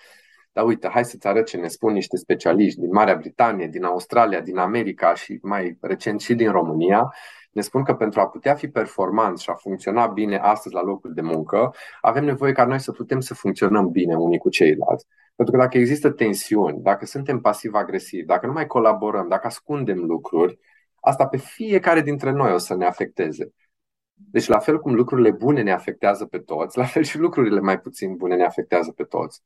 Dar uite, hai să-ți arăt ce ne spun niște specialiști din Marea Britanie, din Australia, din America și mai recent și din România. Ne spun că pentru a putea fi performanți și a funcționa bine astăzi la locul de muncă, avem nevoie ca noi să putem să funcționăm bine unii cu ceilalți. Pentru că dacă există tensiuni, dacă suntem pasiv-agresivi, dacă nu mai colaborăm, dacă ascundem lucruri, asta pe fiecare dintre noi o să ne afecteze. Deci, la fel cum lucrurile bune ne afectează pe toți, la fel și lucrurile mai puțin bune ne afectează pe toți.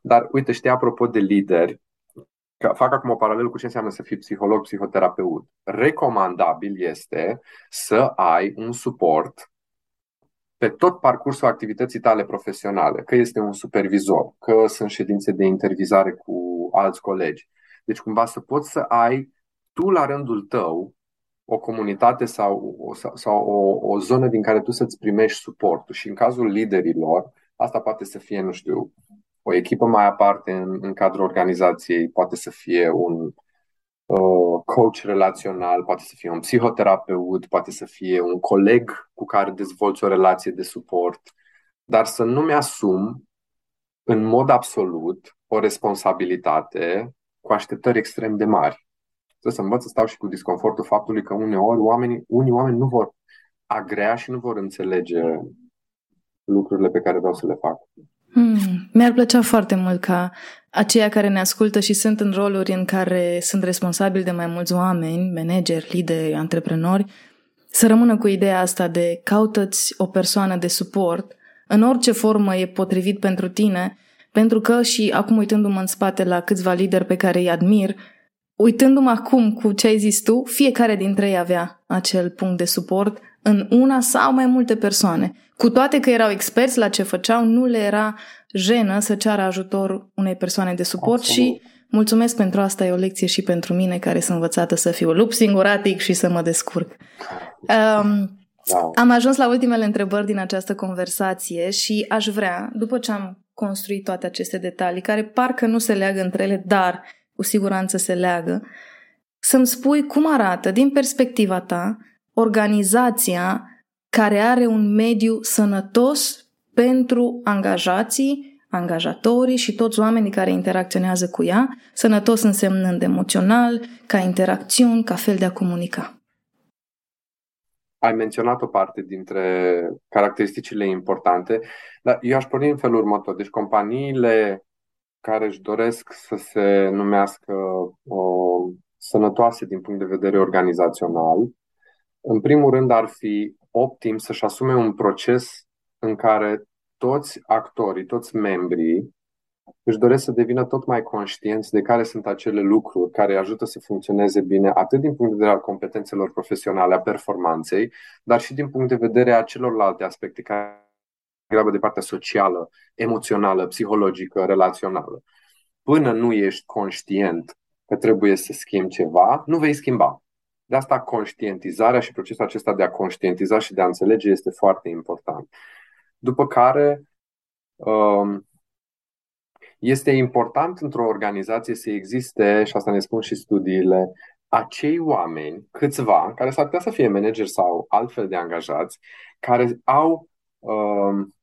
Dar, uite, știi, apropo de lideri, că fac acum o paralelă cu ce înseamnă să fii psiholog, psihoterapeut. Recomandabil este să ai un suport pe tot parcursul activității tale profesionale, că este un supervizor, că sunt ședințe de intervizare cu alți colegi. Deci cumva să poți să ai tu la rândul tău o comunitate sau, o, sau o, o zonă din care tu să-ți primești suportul. Și în cazul liderilor, asta poate să fie, nu știu, o echipă mai aparte în, în cadrul organizației, poate să fie un uh, coach relațional, poate să fie un psihoterapeut, poate să fie un coleg cu care dezvolți o relație de suport, dar să nu mi-asum în mod absolut o responsabilitate cu așteptări extrem de mari. Trebuie să învăț să stau și cu disconfortul faptului că uneori oamenii, unii oameni nu vor agrea și nu vor înțelege lucrurile pe care vreau să le fac. Hmm, mi-ar plăcea foarte mult ca aceia care ne ascultă și sunt în roluri în care sunt responsabili de mai mulți oameni, manageri, lideri, antreprenori, să rămână cu ideea asta de caută-ți o persoană de suport în orice formă e potrivit pentru tine, pentru că și acum uitându-mă în spate la câțiva lideri pe care îi admir, uitându-mă acum cu ce ai zis tu, fiecare dintre ei avea acel punct de suport în una sau mai multe persoane. Cu toate că erau experți la ce făceau, nu le era jenă să ceară ajutor unei persoane de suport Absolut. și mulțumesc pentru asta, e o lecție și pentru mine care sunt învățată să fiu lup singuratic și să mă descurc. Um, Am ajuns la ultimele întrebări din această conversație și aș vrea, după ce am construit toate aceste detalii, care parcă nu se leagă între ele, dar cu siguranță se leagă, să-mi spui cum arată, din perspectiva ta, organizația care are un mediu sănătos pentru angajații, angajatorii și toți oamenii care interacționează cu ea, sănătos însemnând emoțional, ca interacțiuni, ca fel de a comunica. Ai menționat o parte dintre caracteristicile importante, dar eu aș porni în felul următor. Deci companiile care își doresc să se numească o, sănătoase din punct de vedere organizațional, în primul rând ar fi optim să-și asume un proces în care toți actorii, toți membrii își doresc să devină tot mai conștienți de care sunt acele lucruri care ajută să funcționeze bine, atât din punct de vedere al competențelor profesionale, a performanței, dar și din punct de vedere a celorlalte aspecte care grabă de partea socială, emoțională, psihologică, relațională. Până nu ești conștient că trebuie să schimbi ceva, nu vei schimba. De asta conștientizarea și procesul acesta de a conștientiza și de a înțelege este foarte important. După care, um, este important într-o organizație să existe, și asta ne spun și studiile, acei oameni, câțiva, care s-ar putea să fie manageri sau altfel de angajați, care au um,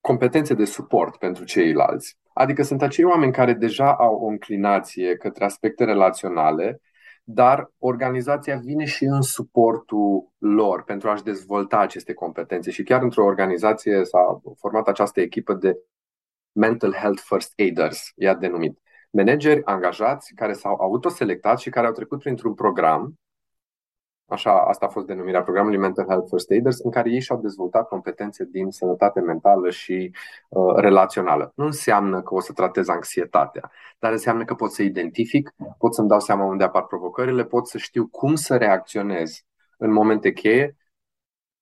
competențe de suport pentru ceilalți. Adică sunt acei oameni care deja au o înclinație către aspecte relaționale, dar organizația vine și în suportul lor pentru a-și dezvolta aceste competențe. Și chiar într-o organizație s-a format această echipă de Mental Health First Aiders, i-a denumit. Manageri angajați care s-au autoselectat și care au trecut printr-un program Așa, asta a fost denumirea programului Mental Health First Aiders, în care ei și-au dezvoltat competențe din sănătate mentală și uh, relațională. Nu înseamnă că o să tratez anxietatea, dar înseamnă că pot să identific, pot să-mi dau seama unde apar provocările, pot să știu cum să reacționez în momente cheie.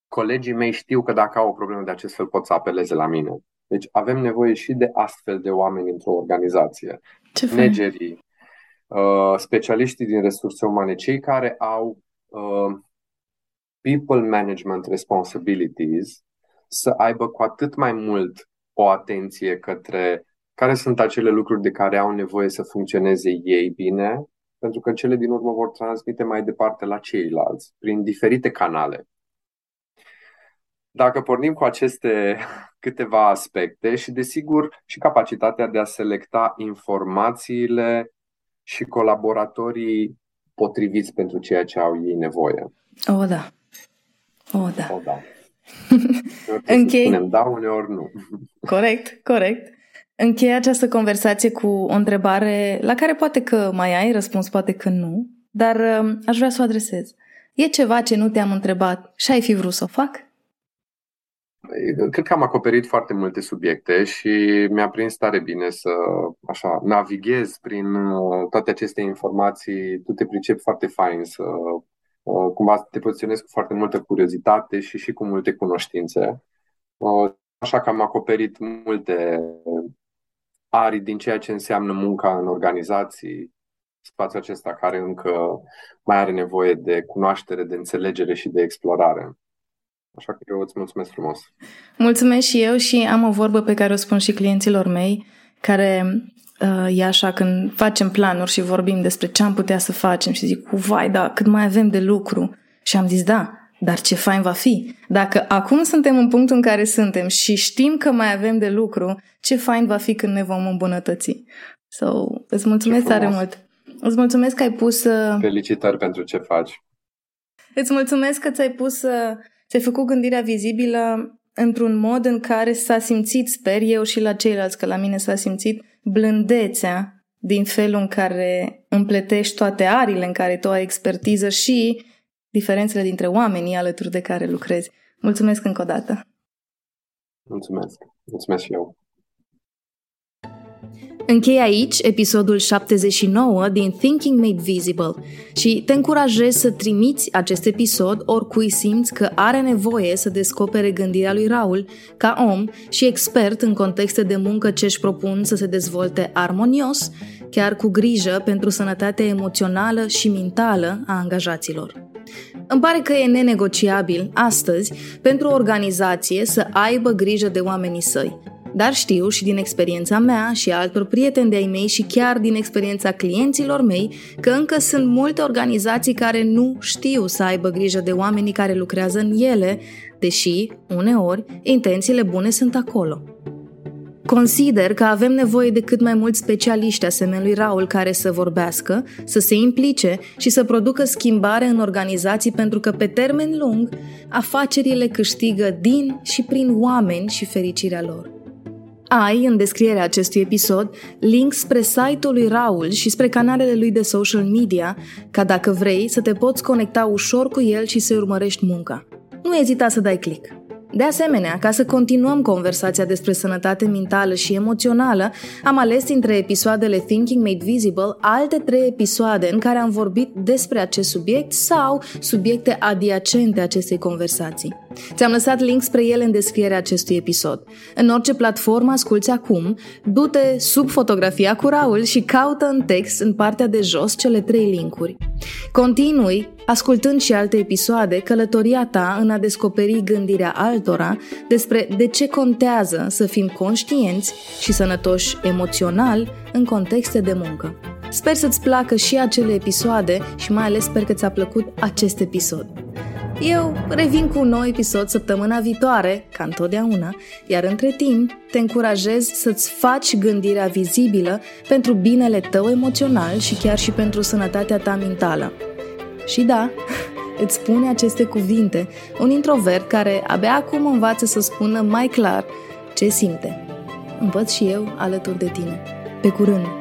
Colegii mei știu că dacă au o problemă de acest fel pot să apeleze la mine. Deci avem nevoie și de astfel de oameni într-o organizație. Managerii, uh, specialiștii din resurse umane, cei care au uh, people management responsibilities să aibă cu atât mai mult o atenție către care sunt acele lucruri de care au nevoie să funcționeze ei bine, pentru că cele din urmă vor transmite mai departe la ceilalți, prin diferite canale. Dacă pornim cu aceste câteva aspecte și, desigur, și capacitatea de a selecta informațiile și colaboratorii potriviți pentru ceea ce au ei nevoie. O, da. O, da. O, da. Închei... spunem da, uneori nu. Corect, corect. Închei această conversație cu o întrebare la care poate că mai ai răspuns, poate că nu, dar um, aș vrea să o adresez. E ceva ce nu te-am întrebat și ai fi vrut să o fac? Cred că am acoperit foarte multe subiecte și mi-a prins tare bine să așa, navighez prin uh, toate aceste informații. Tu te pricepi foarte fain să uh, cumva te poziționezi cu foarte multă curiozitate și și cu multe cunoștințe. Uh, așa că am acoperit multe arii din ceea ce înseamnă munca în organizații, spațiul acesta care încă mai are nevoie de cunoaștere, de înțelegere și de explorare. Așa că eu îți mulțumesc frumos. Mulțumesc și eu și am o vorbă pe care o spun și clienților mei, care uh, e așa când facem planuri și vorbim despre ce am putea să facem și zic, vai, da, cât mai avem de lucru. Și am zis, da, dar ce fain va fi. Dacă acum suntem în punctul în care suntem și știm că mai avem de lucru, ce fain va fi când ne vom îmbunătăți. So, îți mulțumesc tare mult. Îți mulțumesc că ai pus... Uh... Felicitări pentru ce faci. Îți mulțumesc că ți-ai pus uh, Ți-ai făcut gândirea vizibilă într-un mod în care s-a simțit, sper eu și la ceilalți, că la mine s-a simțit blândețea din felul în care împletești toate arile în care tu ai expertiză și diferențele dintre oamenii alături de care lucrezi. Mulțumesc încă o dată! Mulțumesc! Mulțumesc și eu! Închei aici episodul 79 din Thinking Made Visible și te încurajez să trimiți acest episod oricui simți că are nevoie să descopere gândirea lui Raul ca om și expert în contexte de muncă ce își propun să se dezvolte armonios, chiar cu grijă pentru sănătatea emoțională și mentală a angajaților. Îmi pare că e nenegociabil astăzi pentru o organizație să aibă grijă de oamenii săi, dar știu și din experiența mea și a altor prieteni de-ai mei și chiar din experiența clienților mei că încă sunt multe organizații care nu știu să aibă grijă de oamenii care lucrează în ele, deși, uneori, intențiile bune sunt acolo. Consider că avem nevoie de cât mai mulți specialiști asemenea lui Raul care să vorbească, să se implice și să producă schimbare în organizații pentru că pe termen lung afacerile câștigă din și prin oameni și fericirea lor. Ai, în descrierea acestui episod, link spre site-ul lui Raul și spre canalele lui de social media, ca dacă vrei să te poți conecta ușor cu el și să urmărești munca. Nu ezita să dai click. De asemenea, ca să continuăm conversația despre sănătate mentală și emoțională, am ales dintre episoadele Thinking Made Visible alte trei episoade în care am vorbit despre acest subiect sau subiecte adiacente acestei conversații. Ți-am lăsat link spre ele în descrierea acestui episod. În orice platformă asculți acum, du-te sub fotografia cu Raul și caută în text în partea de jos cele trei linkuri. Continui ascultând și alte episoade, călătoria ta în a descoperi gândirea altora despre de ce contează să fim conștienți și sănătoși emoțional în contexte de muncă. Sper să-ți placă și acele episoade și mai ales sper că ți-a plăcut acest episod. Eu revin cu un nou episod săptămâna viitoare, ca întotdeauna, iar între timp te încurajez să-ți faci gândirea vizibilă pentru binele tău emoțional și chiar și pentru sănătatea ta mentală. Și da, îți spune aceste cuvinte un introvert care abia acum învață să spună mai clar ce simte. Învăț și eu alături de tine. Pe curând!